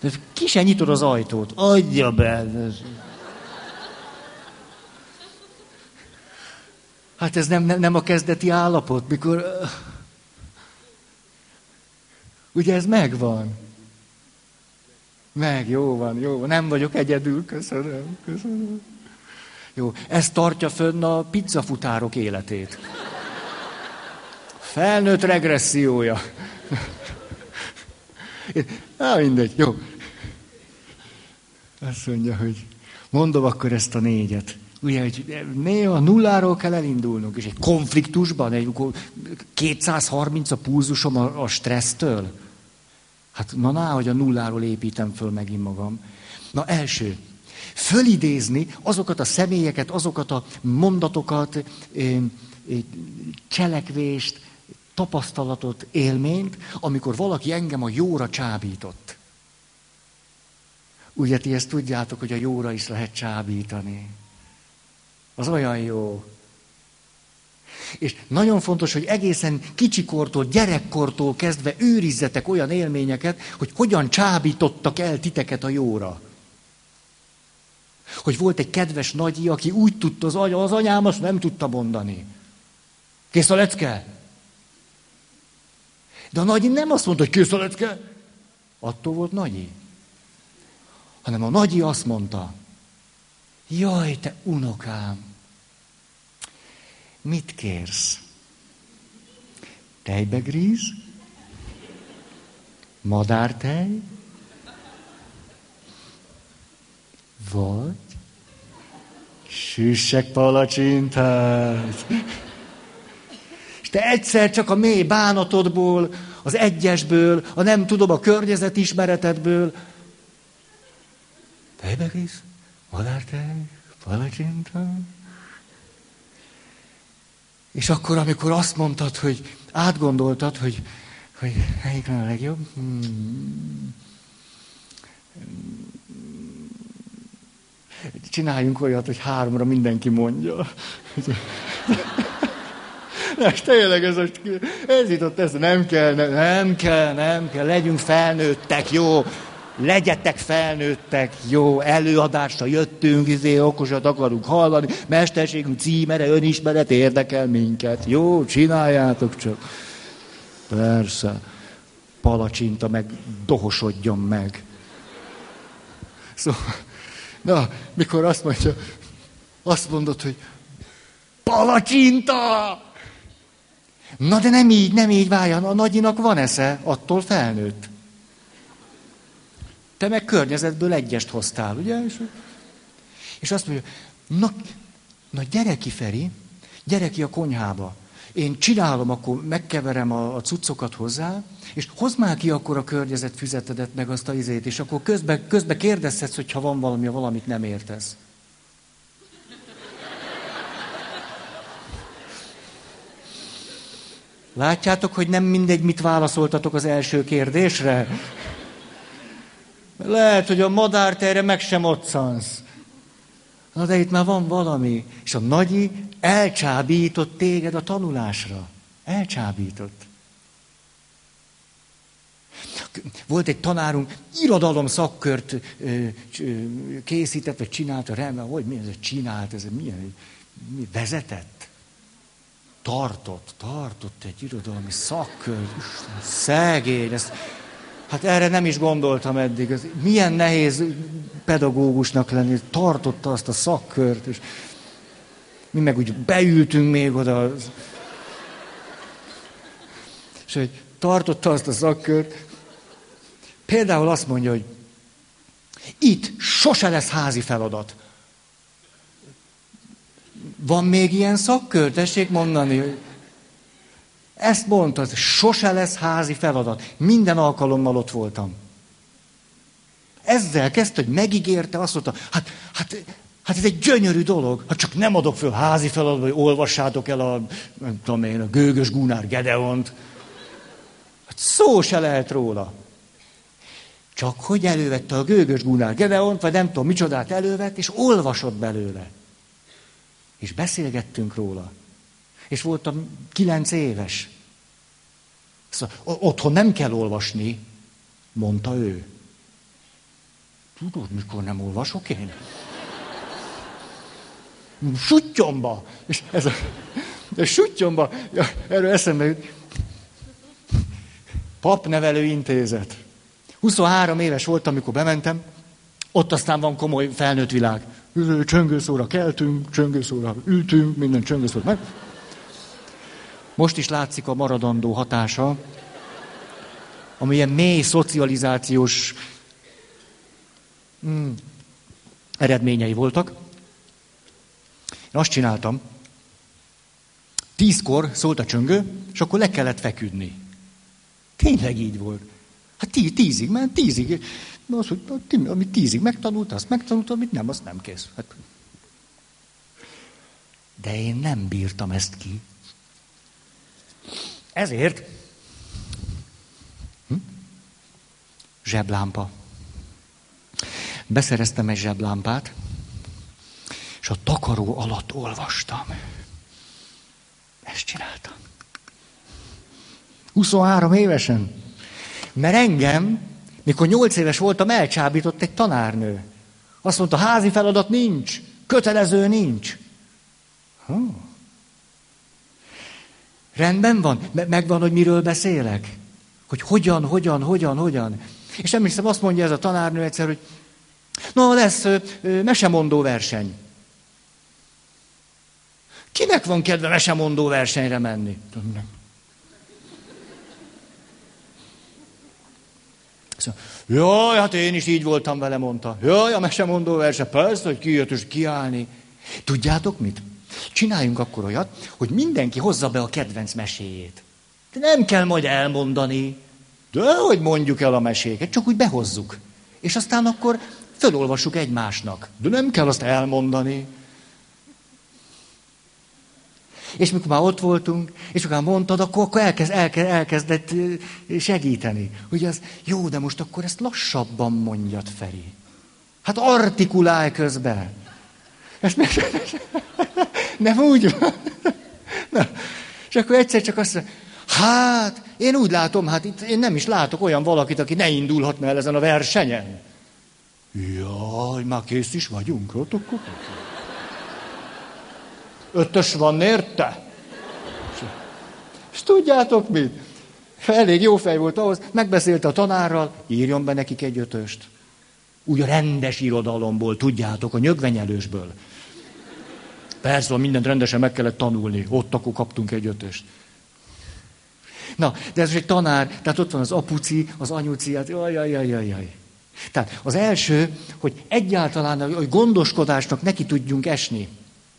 de ki sem nyitod az ajtót. Adja be. Hát ez nem, nem, nem a kezdeti állapot, mikor... Ugye ez megvan. Meg, jó van, jó van. Nem vagyok egyedül, köszönöm, köszönöm. Jó, ez tartja fönn a pizzafutárok életét. Felnőtt regressziója. Á, mindegy, jó. Azt mondja, hogy mondom akkor ezt a négyet. Ugye, hogy néha nulláról kell elindulnunk, és egy konfliktusban, egy 230 a pulzusom a, a stressztől. Hát na, ná, hogy a nulláról építem föl megint magam. Na, első. Fölidézni azokat a személyeket, azokat a mondatokat, cselekvést, tapasztalatot, élményt, amikor valaki engem a jóra csábított. Ugye ti ezt tudjátok, hogy a jóra is lehet csábítani. Az olyan jó. És nagyon fontos, hogy egészen kicsikortól, gyerekkortól kezdve őrizzetek olyan élményeket, hogy hogyan csábítottak el titeket a jóra. Hogy volt egy kedves nagyi, aki úgy tudta az anya, az anyám azt nem tudta mondani. Kész a lecke? De a nagyi nem azt mondta, hogy kész a lecke. Attól volt nagyi. Hanem a nagyi azt mondta, jaj, te unokám, mit kérsz? Tejbegríz? Madártej? Vagy süssek palacsintát? És te egyszer csak a mély bánatodból, az egyesből, a nem tudom, a környezetismeretedből, tejbegríz? Madártej? Palacsintát? És akkor, amikor azt mondtad, hogy átgondoltad, hogy, hogy melyik a legjobb, hmm. csináljunk olyat, hogy háromra mindenki mondja. És tényleg ez, ez jutott ez, nem kell, nem, nem kell, nem kell, legyünk felnőttek, jó, legyetek felnőttek, jó, előadásra jöttünk, izé, okosat akarunk hallani, mesterségünk címere, önismeret érdekel minket. Jó, csináljátok csak. Persze, palacsinta meg dohosodjon meg. Szóval, na, mikor azt mondja, azt mondod, hogy palacsinta! Na de nem így, nem így váljon, a nagyinak van esze, attól felnőtt. Te meg környezetből egyest hoztál, ugye? És, azt mondja, na, na gyere ki, Feri, gyere ki a konyhába. Én csinálom, akkor megkeverem a, a cuccokat hozzá, és hozd már ki akkor a környezet füzetedet, meg azt a izét, és akkor közben, közben kérdezhetsz, hogyha van valami, valamit nem értesz. Látjátok, hogy nem mindegy, mit válaszoltatok az első kérdésre? Lehet, hogy a madártejre meg sem otszansz. Na de itt már van valami. És a nagyi elcsábított téged a tanulásra. Elcsábított. Volt egy tanárunk, irodalom szakkört készített, vagy csinálta, rendben, hogy mi ez, csinált, ez milyen, mi, vezetett? Tartott, tartott egy irodalmi szakkört, szegény, ezt Hát erre nem is gondoltam eddig. Ez milyen nehéz pedagógusnak lenni, tartotta azt a szakkört, és mi meg úgy beültünk még oda. És hogy tartotta azt a szakkört, például azt mondja, hogy itt sose lesz házi feladat. Van még ilyen szakkör? Tessék mondani, hogy ezt mondta, sose lesz házi feladat. Minden alkalommal ott voltam. Ezzel kezdte, hogy megígérte, azt mondta, hát, hát, hát ez egy gyönyörű dolog, ha csak nem adok föl házi feladatot, hogy olvassátok el a, nem tudom én, a gőgös Gunár Gedeont. Hát szó se lehet róla. Csak hogy elővette a gőgös Gunár Gedeont, vagy nem tudom micsodát elővett, és olvasott belőle. És beszélgettünk róla és voltam kilenc éves. Szóval, otthon nem kell olvasni, mondta ő. Tudod, mikor nem olvasok én? Suttyomba! És ez a, a suttyomba, ja, erről eszembe jut. Papnevelő intézet. 23 éves voltam, amikor bementem, ott aztán van komoly felnőtt világ. Csöngőszóra keltünk, csöngőszóra ültünk, minden csöngőszóra meg. Most is látszik a maradandó hatása, amilyen mély szocializációs mm, eredményei voltak. Én azt csináltam, tízkor szólt a csöngő, és akkor le kellett feküdni. Tényleg így volt. Hát tí, tízig ment, tízig. Na az, hogy amit tízig megtanult, azt megtanult, amit nem, azt nem kész. Hát. De én nem bírtam ezt ki. Ezért hm? zseblámpa. Beszereztem egy zseblámpát, és a takaró alatt olvastam. Ezt csináltam. 23 évesen. Mert engem, mikor 8 éves voltam, elcsábított egy tanárnő. Azt mondta, házi feladat nincs, kötelező nincs. Huh. Rendben van? Megvan, hogy miről beszélek? Hogy hogyan, hogyan, hogyan, hogyan. És emlékszem, azt mondja ez a tanárnő egyszer, hogy na, lesz mesemondó verseny. Kinek van kedve mesemondó versenyre menni? Szóval, Jaj, hát én is így voltam vele, mondta. Jaj, a mesemondó verseny, persze, hogy kijött és kiállni. Tudjátok mit? Csináljunk akkor olyat, hogy mindenki hozza be a kedvenc meséjét. De nem kell majd elmondani. De hogy mondjuk el a meséket, csak úgy behozzuk. És aztán akkor fölolvassuk egymásnak. De nem kell azt elmondani. És mikor már ott voltunk, és akkor mondtad, akkor, akkor elkezd, elkezd, elkezdett segíteni. Hogy az, jó, de most akkor ezt lassabban mondjad, Feri. Hát artikulálj közben. Ezt meg... Nem úgy van. Na. És akkor egyszer csak azt mondja, hát, én úgy látom, hát itt én nem is látok olyan valakit, aki ne indulhatna el ezen a versenyen. Jaj, már kész is vagyunk. Ott. Ötös van érte? És tudjátok mit? Elég jó fej volt ahhoz, megbeszélte a tanárral, írjon be nekik egy ötöst. Úgy a rendes irodalomból, tudjátok, a nyögvenyelősből. Persze, mindent rendesen meg kellett tanulni. Ott akkor kaptunk egy ötöst. Na, de ez egy tanár, tehát ott van az apuci, az anyuci, hát jaj, jaj, jaj, jaj, jaj. Tehát az első, hogy egyáltalán hogy gondoskodásnak neki tudjunk esni.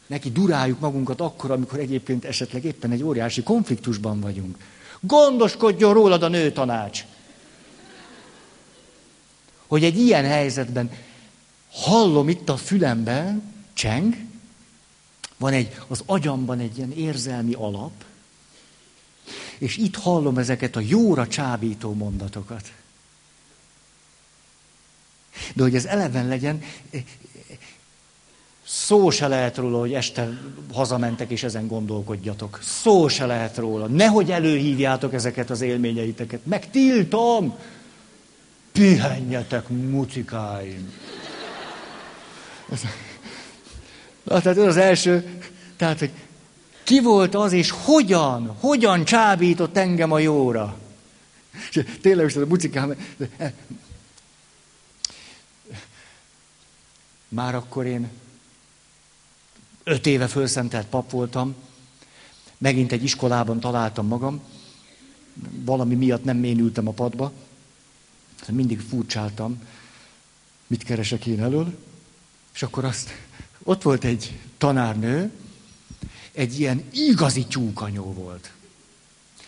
Neki duráljuk magunkat akkor, amikor egyébként esetleg éppen egy óriási konfliktusban vagyunk. Gondoskodjon rólad a nő tanács. Hogy egy ilyen helyzetben hallom itt a fülemben, cseng, van egy, az agyamban egy ilyen érzelmi alap, és itt hallom ezeket a jóra csábító mondatokat. De hogy ez eleven legyen, Szó se lehet róla, hogy este hazamentek és ezen gondolkodjatok. Szó se lehet róla. Nehogy előhívjátok ezeket az élményeiteket. Meg tiltom! Pihenjetek, mucikáim! Na, tehát ez az első, tehát, hogy ki volt az, és hogyan, hogyan csábított engem a jóra. És tényleg, most a mucikám, már akkor én öt éve fölszentelt pap voltam, megint egy iskolában találtam magam, valami miatt nem ménültem a padba, mindig furcsáltam, mit keresek én elől, és akkor azt, ott volt egy tanárnő, egy ilyen igazi tyúkanyó volt.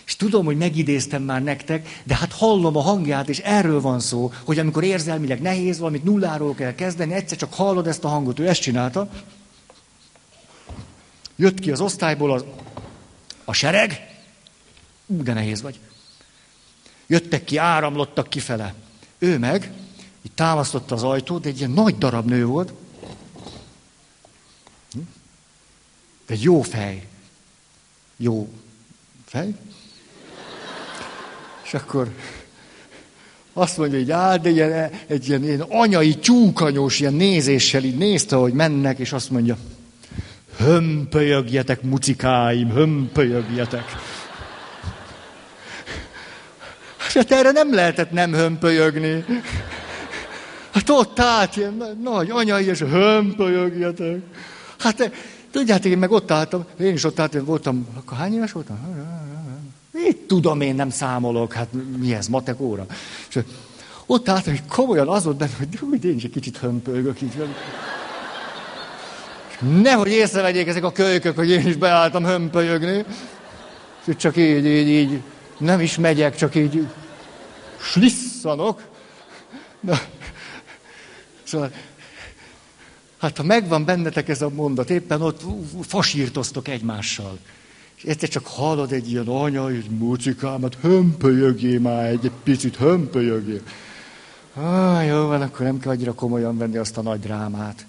És tudom, hogy megidéztem már nektek, de hát hallom a hangját, és erről van szó, hogy amikor érzelmileg nehéz valamit nulláról kell kezdeni, egyszer csak hallod ezt a hangot, ő ezt csinálta, Jött ki az osztályból az, a sereg, ú, de nehéz vagy. Jöttek ki, áramlottak kifele. Ő meg, így támasztotta az ajtót, egy ilyen nagy darab nő volt. Hm? Egy jó fej. Jó fej. És akkor azt mondja, hogy áll, de ilyen, egy ilyen, ilyen anyai tyúkanyós ilyen nézéssel így nézte, hogy mennek, és azt mondja, Hömpölyögjetek, mucikáim, hömpölyögjetek. Hát erre nem lehetett nem hömpölyögni. Hát ott állt ilyen nagy anyai, és hömpölyögjetek. Hát tudjátok, én meg ott álltam, én is ott álltam, voltam, akkor hány éves voltam? Itt tudom, én nem számolok, hát mi ez, matek óra. És ott álltam, hogy komolyan az volt benne, hogy én is egy kicsit hömpölygök így. Nehogy észrevegyék ezek a kölykök, hogy én is beálltam hömpölyögni. És csak így, így, így, nem is megyek, csak így slisszanok. Na, szóval, hát ha megvan bennetek ez a mondat, éppen ott fasírtoztok egymással. És egyszer csak hallod egy ilyen anya, és mucikámat, hömpölyögé már egy picit, hömpölyögé. Ah, jó van, akkor nem kell annyira komolyan venni azt a nagy drámát.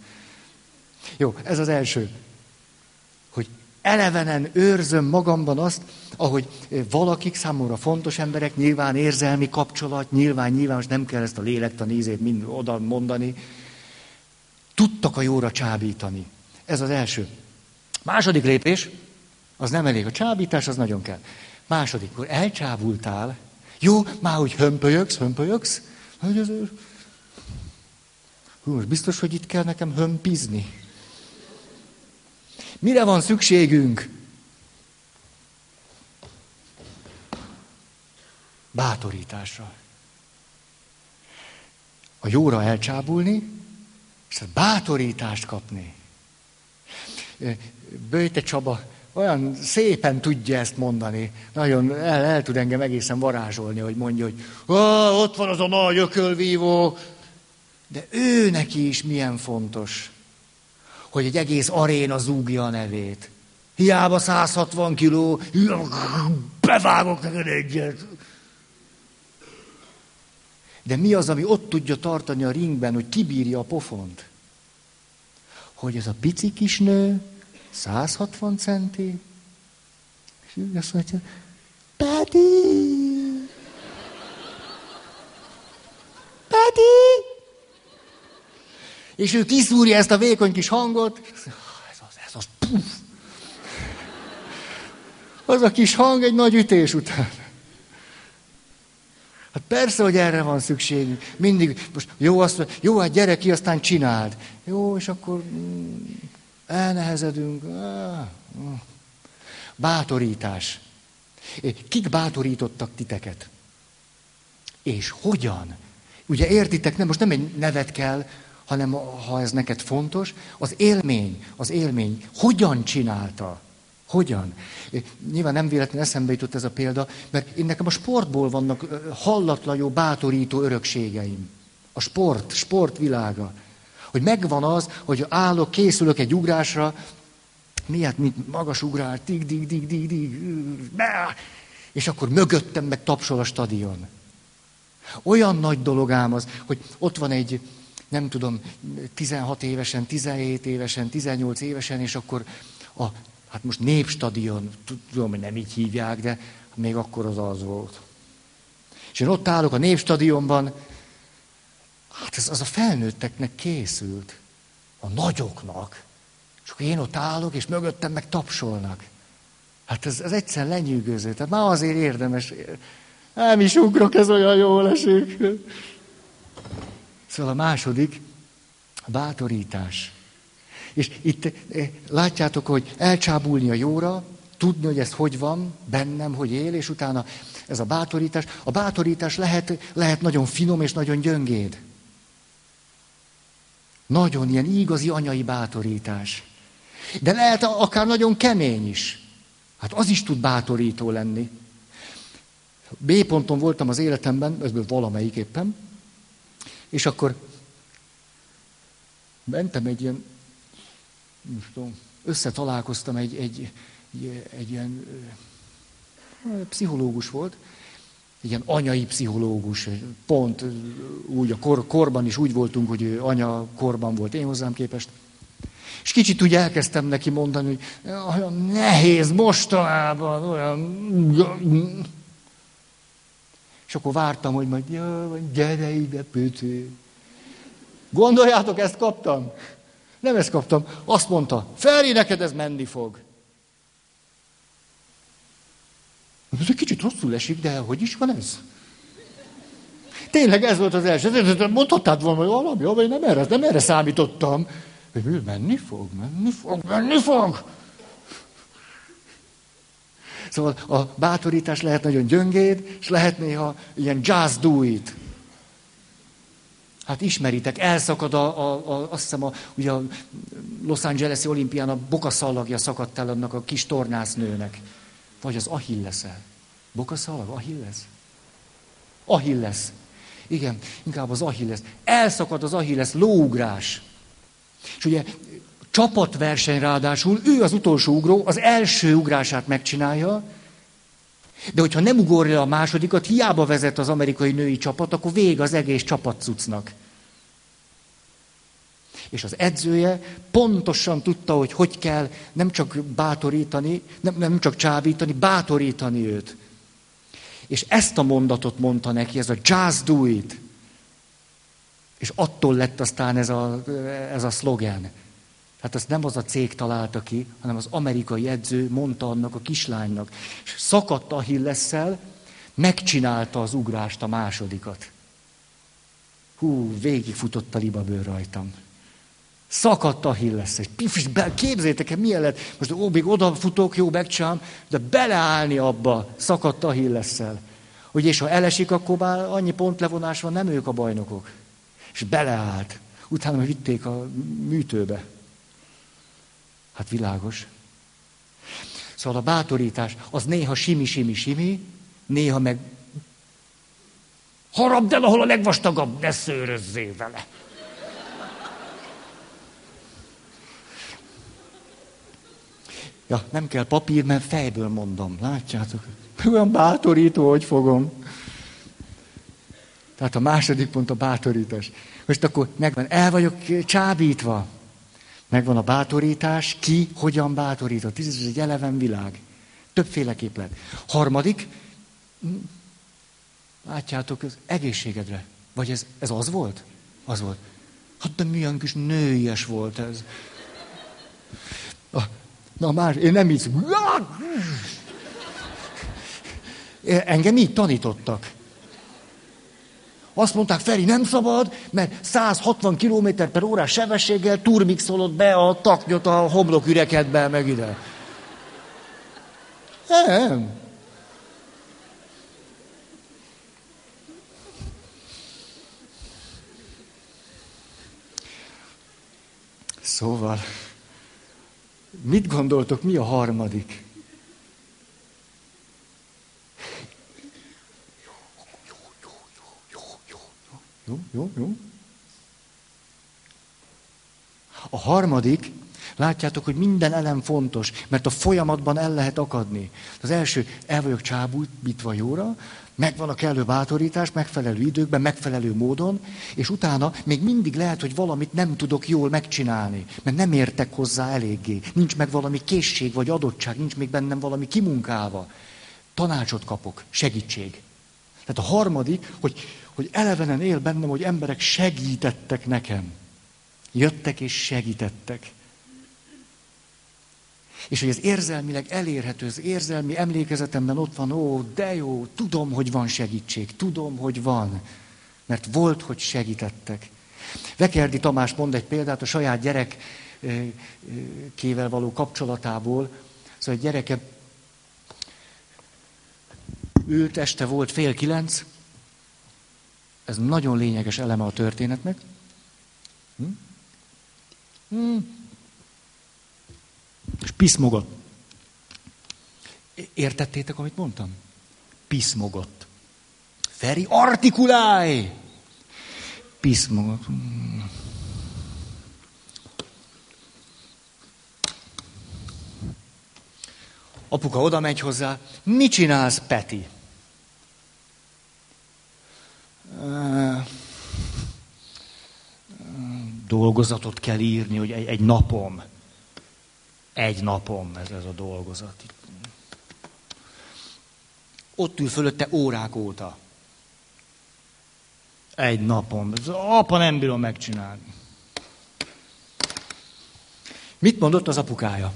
Jó, ez az első. Hogy elevenen őrzöm magamban azt, ahogy valakik számomra fontos emberek, nyilván érzelmi kapcsolat, nyilván, nyilván, most nem kell ezt a lélektanízét mind oda mondani, tudtak a jóra csábítani. Ez az első. Második lépés, az nem elég. A csábítás az nagyon kell. Második, akkor elcsábultál, jó, már hogy hömpölyögsz, hömpölyögsz, hogy ez... Hú, most biztos, hogy itt kell nekem hömpizni. Mire van szükségünk? Bátorításra. A jóra elcsábulni, és bátorítást kapni. Böjte Csaba olyan szépen tudja ezt mondani. Nagyon el, el tud engem egészen varázsolni, hogy mondja, hogy ott van az a nagy ökölvívó. De ő neki is milyen fontos, hogy egy egész aréna zúgja a nevét. Hiába 160 kiló, bevágok neked egyet. De mi az, ami ott tudja tartani a ringben, hogy kibírja a pofont? Hogy ez a pici kis nő 160 centi, és ő azt mondja, Peti! Peti! És ő kiszúrja ezt a vékony kis hangot, ez az, ez az, puff. Az a kis hang egy nagy ütés után. Hát persze, hogy erre van szükségünk. Mindig, most jó, azt, jó, hát gyere ki, aztán csináld. Jó, és akkor mm, elnehezedünk. Bátorítás. Kik bátorítottak titeket? És hogyan? Ugye értitek, nem, most nem egy nevet kell, hanem ha ez neked fontos, az élmény, az élmény, hogyan csinálta? Hogyan? Nyilván nem véletlenül eszembe jutott ez a példa, mert én nekem a sportból vannak hallatlan jó, bátorító örökségeim. A sport, sportvilága. Hogy megvan az, hogy állok, készülök egy ugrásra, miért, mint magas ugrál, dig, dig, dig, dig, dig, és akkor mögöttem meg tapsol a stadion. Olyan nagy dolog ám az, hogy ott van egy, nem tudom, 16 évesen, 17 évesen, 18 évesen, és akkor a, hát most népstadion, tudom, hogy nem így hívják, de még akkor az az volt. És én ott állok a népstadionban, Hát ez az a felnőtteknek készült, a nagyoknak. És akkor én ott állok, és mögöttem meg tapsolnak. Hát ez, ez egyszer lenyűgöző. Tehát már azért érdemes. Nem is ugrok, ez olyan jól esik. Szóval a második, a bátorítás. És itt eh, látjátok, hogy elcsábulni a jóra, tudni, hogy ez hogy van bennem, hogy él, és utána ez a bátorítás. A bátorítás lehet, lehet nagyon finom és nagyon gyöngéd. Nagyon ilyen igazi anyai bátorítás. De lehet akár nagyon kemény is. Hát az is tud bátorító lenni. B ponton voltam az életemben, ez valamelyik éppen, és akkor mentem egy ilyen, nem tudom, összetalálkoztam egy, egy, egy, egy ilyen pszichológus volt, egy ilyen anyai pszichológus, pont úgy a kor, korban is úgy voltunk, hogy anya korban volt én hozzám képest. És kicsit úgy elkezdtem neki mondani, hogy olyan nehéz mostanában, olyan... És akkor vártam, hogy majd, ja, gyere ide, pötő. Gondoljátok, ezt kaptam? Nem ezt kaptam. Azt mondta, Feri, neked ez menni fog. Ez egy kicsit rosszul esik, de hogy is van ez? Tényleg ez volt az első. Mondhattad volna, hogy valami, valami nem erre, nem erre számítottam. Hogy mi, menni fog, menni fog, menni fog. Szóval a bátorítás lehet nagyon gyöngéd, és lehet néha ilyen just do it. Hát ismeritek, elszakad a, a, a azt hiszem, a, ugye a Los Angeles-i olimpián a bokaszallagja szakadt el annak a kis tornásznőnek. Vagy az Achilles-el. Bokaszalag? Achilles? Achilles. Igen, inkább az Achilles. Elszakad az Achilles lóugrás. És ugye Csapatverseny ráadásul, ő az utolsó ugró, az első ugrását megcsinálja, de hogyha nem ugorja a másodikat, hiába vezet az amerikai női csapat, akkor vég az egész csapatcucnak. És az edzője pontosan tudta, hogy hogy kell nem csak bátorítani, nem, nem csak csábítani, bátorítani őt. És ezt a mondatot mondta neki, ez a just do it. És attól lett aztán ez a, ez a szlogen. Hát azt nem az a cég találta ki, hanem az amerikai edző mondta annak a kislánynak. És szakadt a hillesszel, megcsinálta az ugrást a másodikat. Hú, végigfutott a libabőr rajtam. Szakadt a. És képzétek el, milyen lett. Most ó, még odafutok, jó, megcsinálom, de beleállni abba, szakadt a hillesszel. Hogy és ha elesik, akkor már annyi pontlevonás van, nem ők a bajnokok. És beleállt. Utána vitték a műtőbe. Hát világos. Szóval a bátorítás az néha simi, simi, simi, néha meg harabd el, ahol a legvastagabb, ne szőrözzél vele. Ja, nem kell papír, mert fejből mondom. Látjátok? Olyan bátorító, hogy fogom. Tehát a második pont a bátorítás. Most akkor megvan, el vagyok csábítva. Megvan a bátorítás, ki hogyan bátorított. Ez egy eleven világ. Többféleképp lehet. Harmadik, látjátok, az egészségedre. Vagy ez, ez az volt? Az volt. Hát de milyen kis nőies volt ez. Na már, én nem így... Engem így tanítottak. Azt mondták, Feri, nem szabad, mert 160 km per órás sebességgel turmixolod be a taknyot a homlokürekedbe, meg ide. Nem. Szóval, mit gondoltok, mi a harmadik? Jó, jó, jó. A harmadik, látjátok, hogy minden elem fontos, mert a folyamatban el lehet akadni. Az első, el vagyok csábítva jóra, megvan a kellő bátorítás, megfelelő időkben, megfelelő módon, és utána még mindig lehet, hogy valamit nem tudok jól megcsinálni, mert nem értek hozzá eléggé. Nincs meg valami készség vagy adottság, nincs még bennem valami kimunkálva. Tanácsot kapok, segítség. Tehát a harmadik, hogy hogy elevenen él bennem, hogy emberek segítettek nekem. Jöttek és segítettek. És hogy ez érzelmileg elérhető, az érzelmi emlékezetemben ott van, ó, de jó, tudom, hogy van segítség, tudom, hogy van, mert volt, hogy segítettek. Vekerdi Tamás mond egy példát a saját gyerekkével való kapcsolatából. Szóval egy gyereke ült, este volt fél kilenc, ez nagyon lényeges eleme a történetnek. Hm? Hm. És piszmogott. Értettétek, amit mondtam? Piszmogott. Feri, artikulálj! Piszmogott. Apuka oda megy hozzá. Mit csinálsz, Peti? dolgozatot kell írni, hogy egy, egy napom. Egy napom ez, ez a dolgozat. Ott ül fölötte órák óta. Egy napom. Ez apa nem bírom megcsinálni. Mit mondott az apukája?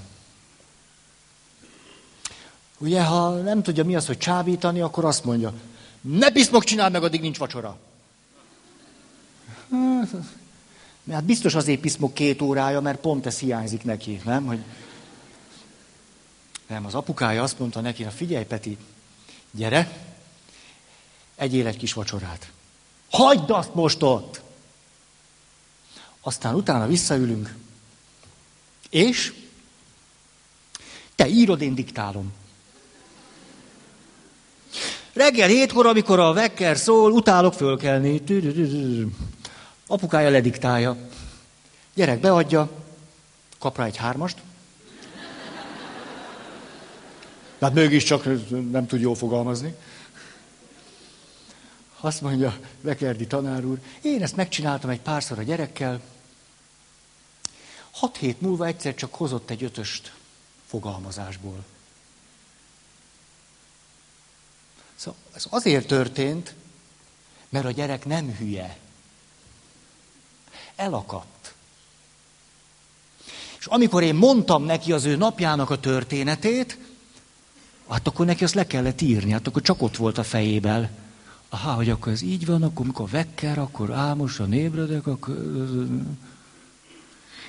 Ugye, ha nem tudja mi az, hogy csábítani, akkor azt mondja, ne piszmok csinál meg, addig nincs vacsora. Hát biztos azért piszmok két órája, mert pont ez hiányzik neki, nem? Hogy... Nem, az apukája azt mondta neki, na figyelj Peti, gyere, egyél egy kis vacsorát. Hagyd azt most ott! Aztán utána visszaülünk, és te írod, én diktálom. Reggel hétkor, amikor a vekker szól, utálok fölkelni. Apukája lediktálja. Gyerek beadja, kap rá egy hármast. Tehát mégiscsak nem tud jól fogalmazni. Azt mondja Vekerdi tanár úr, én ezt megcsináltam egy párszor a gyerekkel, hat hét múlva egyszer csak hozott egy ötöst fogalmazásból. Szóval ez azért történt, mert a gyerek nem hülye. Elakadt. És amikor én mondtam neki az ő napjának a történetét, hát akkor neki azt le kellett írni, hát akkor csak ott volt a fejében. Aha, hogy akkor ez így van, akkor mikor vekker, akkor álmosan ébredek, akkor...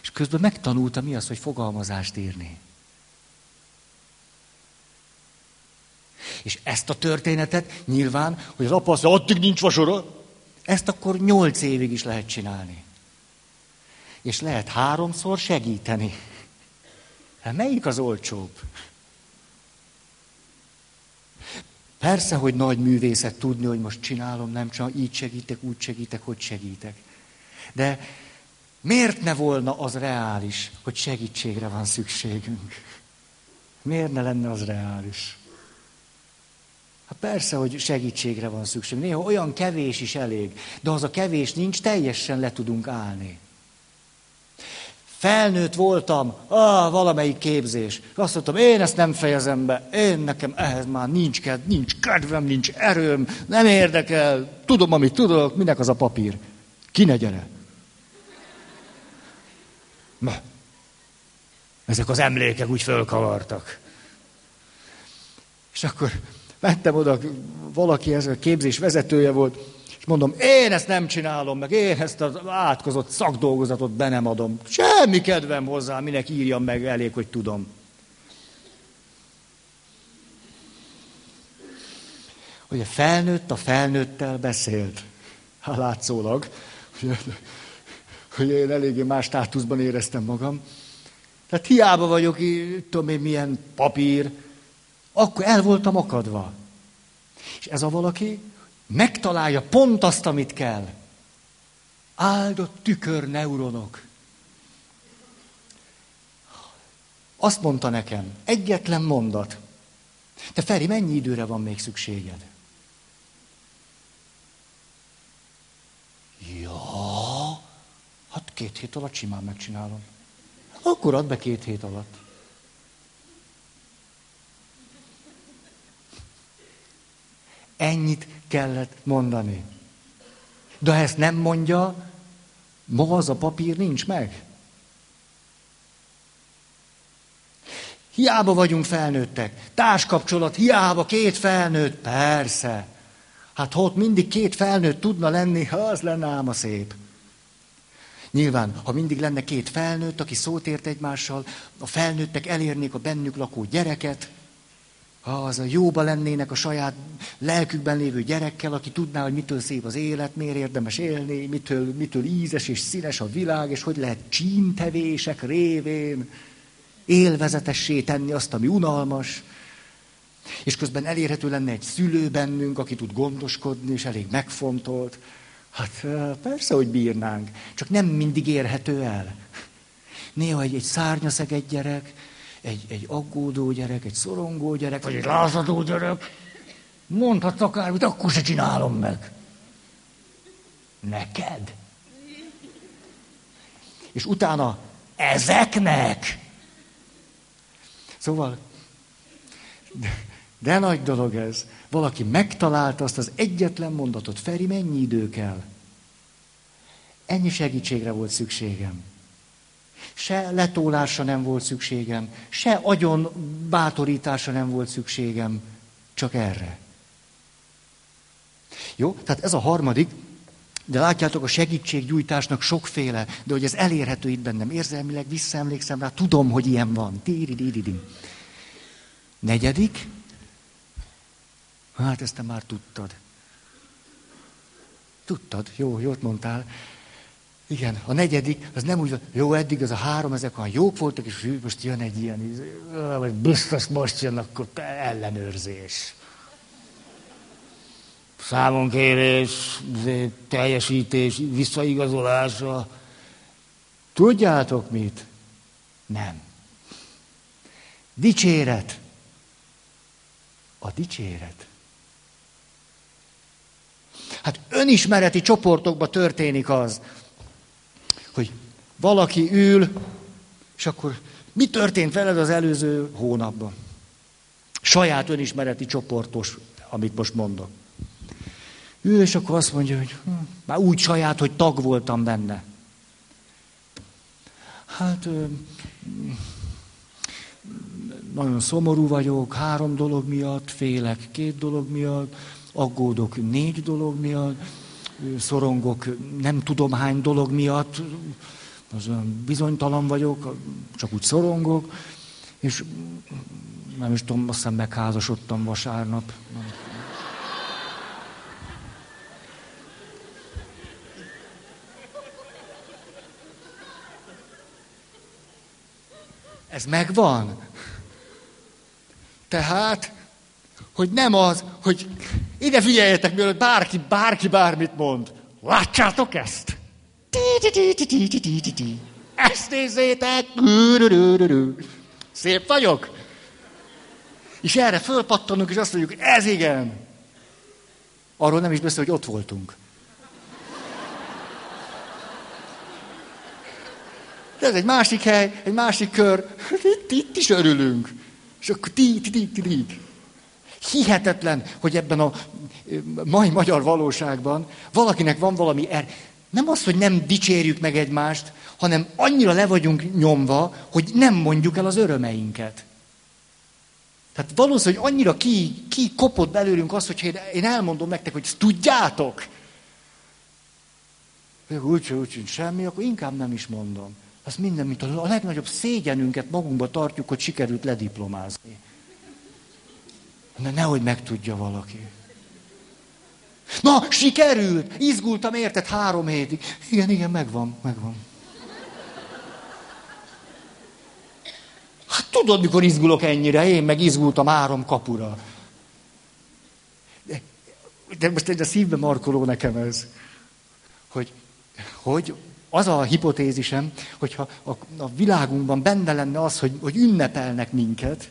És közben megtanulta mi az, hogy fogalmazást írni. És ezt a történetet nyilván, hogy az apa azt mondja, addig nincs vasora, ezt akkor nyolc évig is lehet csinálni. És lehet háromszor segíteni. Hát melyik az olcsóbb? Persze, hogy nagy művészet tudni, hogy most csinálom, nem csak így segítek, úgy segítek, hogy segítek. De miért ne volna az reális, hogy segítségre van szükségünk? Miért ne lenne az reális? Hát persze, hogy segítségre van szükség. Néha olyan kevés is elég, de az a kevés nincs, teljesen le tudunk állni. Felnőtt voltam, ah, valamelyik képzés. Azt mondtam, én ezt nem fejezem be, én nekem ehhez már nincs kedv, nincs kedvem, nincs erőm, nem érdekel, tudom, amit tudok, minek az a papír. Ki ne gyere? Na, ezek az emlékek úgy fölkavartak. És akkor mentem oda, valaki ez a képzés vezetője volt, és mondom, én ezt nem csinálom meg, én ezt az átkozott szakdolgozatot be nem adom. Semmi kedvem hozzá, minek írjam meg, elég, hogy tudom. Ugye felnőtt a felnőttel beszélt. Hát látszólag, hogy én eléggé más státuszban éreztem magam. Tehát hiába vagyok, tudom én milyen papír, akkor el voltam akadva. És ez a valaki megtalálja pont azt, amit kell. Áldott tükör neuronok. Azt mondta nekem, egyetlen mondat. Te Feri, mennyi időre van még szükséged? Ja, hát két hét alatt simán megcsinálom. Akkor add be két hét alatt. Ennyit kellett mondani. De ha ezt nem mondja, ma az a papír nincs meg. Hiába vagyunk felnőttek. Társkapcsolat, hiába két felnőtt. Persze. Hát ha ott mindig két felnőtt tudna lenni, az lenne ám a szép. Nyilván, ha mindig lenne két felnőtt, aki szót ért egymással, a felnőttek elérnék a bennük lakó gyereket, ha az a jóba lennének a saját lelkükben lévő gyerekkel, aki tudná, hogy mitől szép az élet, miért érdemes élni, mitől, mitől ízes és színes a világ, és hogy lehet csíntevések révén élvezetessé tenni azt, ami unalmas. És közben elérhető lenne egy szülő bennünk, aki tud gondoskodni, és elég megfontolt. Hát persze, hogy bírnánk, csak nem mindig érhető el. Néha egy, egy szárnyaszegett gyerek, egy, egy aggódó gyerek, egy szorongó gyerek, vagy egy lázadó gyerek, mondhatsz akármit, akkor se csinálom meg. Neked. És utána ezeknek. Szóval, de, de nagy dolog ez. Valaki megtalálta azt az egyetlen mondatot. Feri, mennyi idő kell? Ennyi segítségre volt szükségem. Se letólásra nem volt szükségem, se agyon bátorításra nem volt szükségem, csak erre. Jó, tehát ez a harmadik, de látjátok, a segítséggyújtásnak sokféle, de hogy ez elérhető itt bennem. Érzelmileg visszaemlékszem rá, tudom, hogy ilyen van. Tíridididim. Negyedik, hát ezt te már tudtad. Tudtad, jó, jót mondtál. Igen, a negyedik, az nem úgy van, jó, eddig az a három, ezek olyan jók voltak, és most jön egy ilyen, vagy biztos most jön, akkor ellenőrzés. Számonkérés, teljesítés, visszaigazolása. Tudjátok mit? Nem. Dicséret. A dicséret. Hát önismereti csoportokban történik az, valaki ül, és akkor mi történt veled az előző hónapban? Saját önismereti csoportos, amit most mondok. Ül, és akkor azt mondja, hogy hm, már úgy saját, hogy tag voltam benne. Hát ö, nagyon szomorú vagyok, három dolog miatt, félek két dolog miatt, aggódok négy dolog miatt, szorongok nem tudom hány dolog miatt, az bizonytalan vagyok, csak úgy szorongok, és nem is tudom, azt hiszem megházasodtam vasárnap. Ez megvan. Tehát, hogy nem az, hogy ide figyeljetek, mielőtt bárki, bárki bármit mond. Látjátok ezt? Ezt nézzétek! Szép vagyok? És erre fölpattanunk, és azt mondjuk, ez igen. Arról nem is beszél, hogy ott voltunk. De ez egy másik hely, egy másik kör. Itt, itt is örülünk. És akkor ti, ti, ti, ti, ti. Hihetetlen, hogy ebben a mai magyar valóságban valakinek van valami er. Nem az, hogy nem dicsérjük meg egymást, hanem annyira le vagyunk nyomva, hogy nem mondjuk el az örömeinket. Tehát valószínűleg annyira ki, ki kopott belőlünk az, hogy én elmondom nektek, hogy ezt tudjátok. Úgy, úgy, úgy, semmi, akkor inkább nem is mondom. Az minden, mint a legnagyobb szégyenünket magunkba tartjuk, hogy sikerült lediplomázni. De nehogy megtudja valaki. Na, sikerült! Izgultam, érted, három hétig. Igen, igen, megvan, megvan. Hát tudod, mikor izgulok ennyire? Én meg izgultam három kapura. De, de most egy a szívbe markoló nekem ez, hogy, hogy az a hipotézisem, hogyha a, a világunkban benne lenne az, hogy, hogy ünnepelnek minket,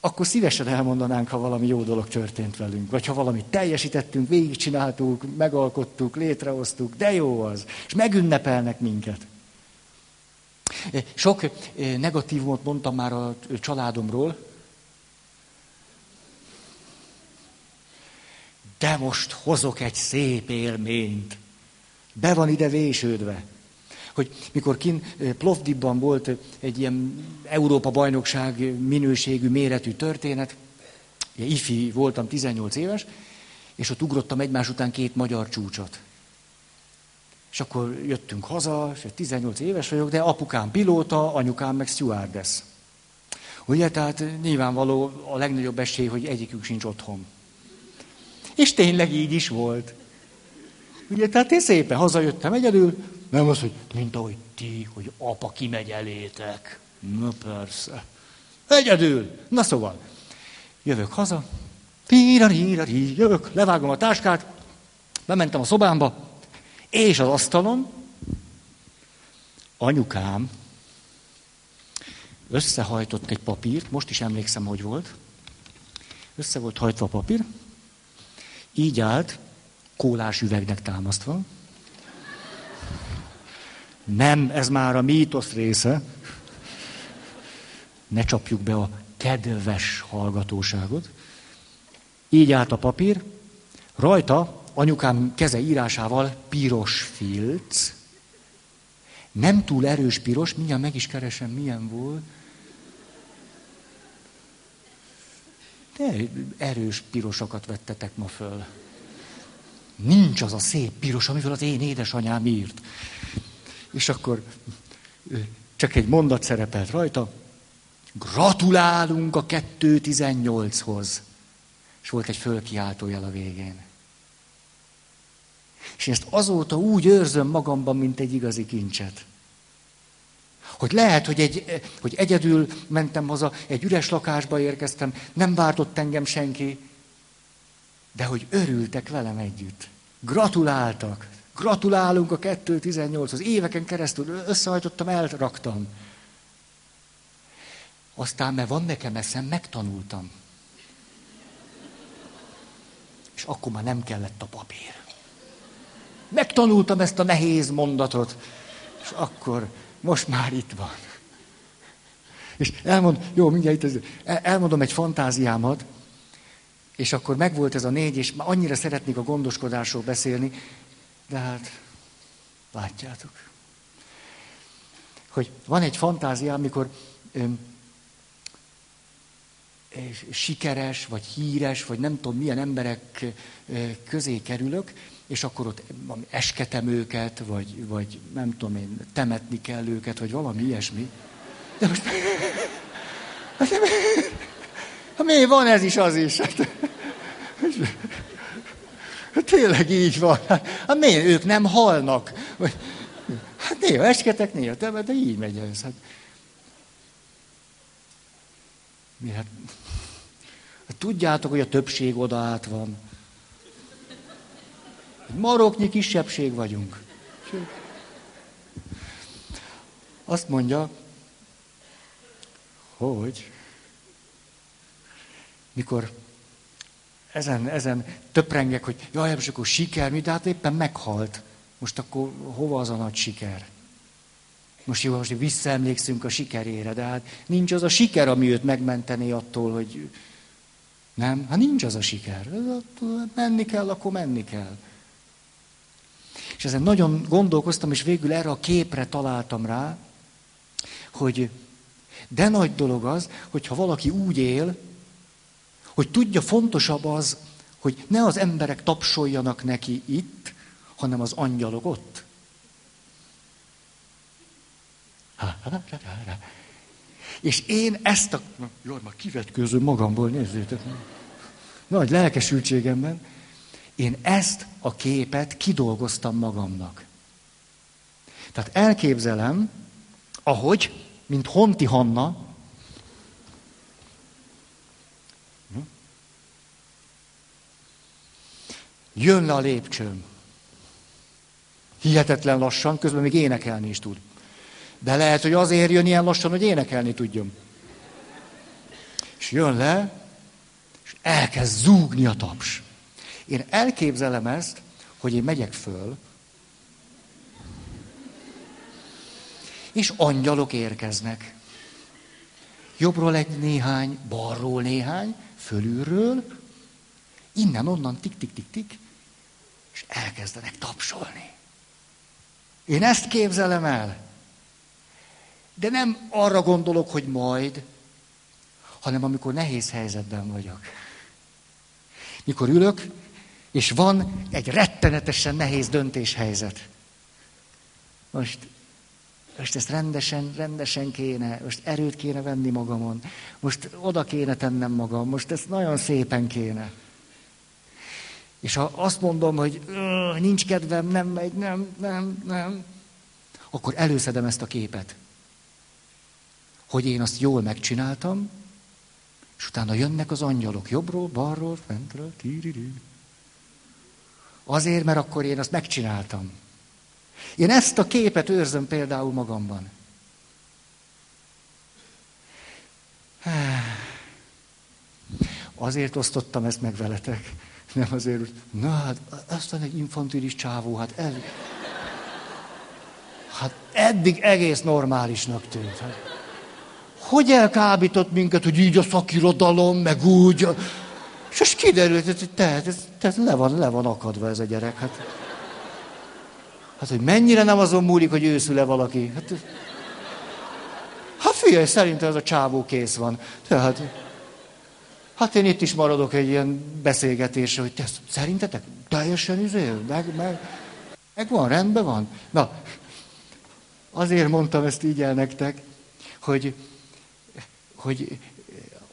akkor szívesen elmondanánk, ha valami jó dolog történt velünk. Vagy ha valamit teljesítettünk, végigcsináltuk, megalkottuk, létrehoztuk, de jó az. És megünnepelnek minket. Sok negatívumot mondtam már a családomról, de most hozok egy szép élményt. Be van ide vésődve. Hogy mikor kin Plovdivban volt egy ilyen Európa bajnokság minőségű, méretű történet, ifi voltam, 18 éves, és ott ugrottam egymás után két magyar csúcsot. És akkor jöttünk haza, és 18 éves vagyok, de apukám pilóta, anyukám meg stewardess. Ugye, tehát nyilvánvaló a legnagyobb esély, hogy egyikük sincs otthon. És tényleg így is volt. Ugye, tehát én szépen hazajöttem egyedül, nem az, hogy mint ahogy ti, hogy apa kimegy elétek. Na persze. Egyedül. Na szóval, jövök haza, jövök, levágom a táskát, bementem a szobámba, és az asztalon anyukám összehajtott egy papírt, most is emlékszem, hogy volt. Össze volt hajtva a papír, így állt, kólás üvegnek támasztva. Nem, ez már a mítosz része. Ne csapjuk be a kedves hallgatóságot. Így állt a papír, rajta anyukám keze írásával piros filc, nem túl erős piros, mindjárt meg is keresem, milyen volt. De erős pirosokat vettetek ma föl. Nincs az a szép piros, amivel az én édesanyám írt. És akkor csak egy mondat szerepelt rajta. Gratulálunk a 2.18-hoz. És volt egy fölkiáltójel a végén. És ezt azóta úgy őrzöm magamban, mint egy igazi kincset. Hogy lehet, hogy, egy, hogy egyedül mentem haza, egy üres lakásba érkeztem, nem vártott engem senki, de hogy örültek velem együtt. Gratuláltak. Gratulálunk a 2.18-hoz. Éveken keresztül összehajtottam, elraktam. Aztán, mert van nekem eszem, megtanultam. És akkor már nem kellett a papír. Megtanultam ezt a nehéz mondatot, és akkor most már itt van. És elmond, jó, mindjárt itt, elmondom egy fantáziámat, és akkor megvolt ez a négy, és már annyira szeretnék a gondoskodásról beszélni, de hát látjátok. Hogy van egy fantázia, amikor öm, sikeres, vagy híres, vagy nem tudom milyen emberek közé kerülök, és akkor ott esketem őket, vagy, vagy nem tudom én, temetni kell őket, vagy valami ilyesmi. De most... Hát, hát mi van ez is, az is? Hát, hát tényleg így van. Hát, hát miért ők nem halnak? Hát néha esketek, néha temet, de így megy ez. Hát, mi hát, hát tudjátok, hogy a többség oda át van. Maroknyi kisebbség vagyunk. Azt mondja, hogy mikor ezen, ezen töprengek, hogy jaj, most akkor siker, mi, de hát éppen meghalt. Most akkor hova az a nagy siker? Most jó, most visszaemlékszünk a sikerére, de hát nincs az a siker, ami őt megmentené attól, hogy nem, hát nincs az a siker. Menni kell, akkor menni kell. És ezen nagyon gondolkoztam, és végül erre a képre találtam rá, hogy de nagy dolog az, hogyha valaki úgy él, hogy tudja, fontosabb az, hogy ne az emberek tapsoljanak neki itt, hanem az angyalok ott. És én ezt a... Jaj, már kivetkőzöm magamból, nézzétek. Nagy lelkesültségemben. Én ezt a képet kidolgoztam magamnak. Tehát elképzelem, ahogy, mint Honti Hanna, jön le a lépcsőn. Hihetetlen lassan, közben még énekelni is tud. De lehet, hogy azért jön ilyen lassan, hogy énekelni tudjon. És jön le, és elkezd zúgni a taps. Én elképzelem ezt, hogy én megyek föl, és angyalok érkeznek. Jobbról egy néhány, balról néhány, fölülről, innen-onnan tik-tik-tik-tik, és elkezdenek tapsolni. Én ezt képzelem el. De nem arra gondolok, hogy majd, hanem amikor nehéz helyzetben vagyok. Mikor ülök, és van egy rettenetesen nehéz döntéshelyzet. Most, most ezt rendesen, rendesen kéne, most erőt kéne venni magamon, most oda kéne tennem magam, most ezt nagyon szépen kéne. És ha azt mondom, hogy nincs kedvem, nem megy, nem, nem, nem, akkor előszedem ezt a képet. Hogy én azt jól megcsináltam, és utána jönnek az angyalok jobbról, balról, fentről, tírirű. Azért, mert akkor én azt megcsináltam. Én ezt a képet őrzöm például magamban. Azért osztottam ezt meg veletek. Nem azért, hogy na hát, aztán egy infantilis csávó, hát ez... Hát eddig egész normálisnak tűnt. Hát, hogy elkábított minket, hogy így a szakirodalom, meg úgy. És most kiderült, hogy te, ez, te le, van, le van akadva ez a gyerek. Hát, hát hogy mennyire nem azon múlik, hogy őszül-e valaki. Hát, hát figyelj, szerintem ez a csávó kész van. Tehát, Hát én itt is maradok egy ilyen beszélgetésre, hogy te szerintetek teljesen izé, meg, meg, meg van, rendben van. Na, azért mondtam ezt így el nektek, hogy, hogy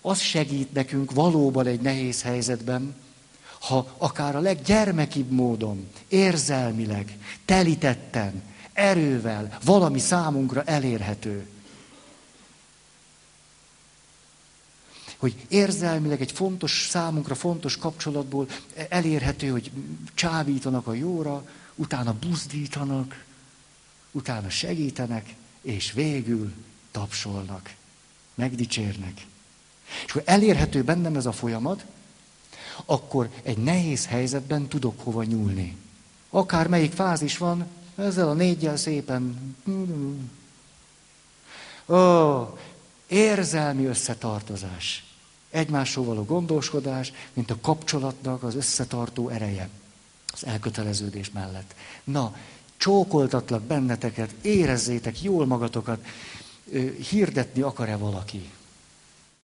az segít nekünk valóban egy nehéz helyzetben, ha akár a leggyermekibb módon, érzelmileg, telítetten, erővel valami számunkra elérhető. Hogy érzelmileg egy fontos, számunkra fontos kapcsolatból elérhető, hogy csábítanak a jóra, utána buzdítanak, utána segítenek, és végül tapsolnak. Megdicsérnek. És ha elérhető bennem ez a folyamat, akkor egy nehéz helyzetben tudok hova nyúlni. Akár melyik fázis van, ezzel a négyel szépen. Ó, érzelmi összetartozás. Egymásról való gondoskodás, mint a kapcsolatnak az összetartó ereje. Az elköteleződés mellett. Na, csókoltatlak benneteket, érezzétek jól magatokat, hirdetni akar-e valaki?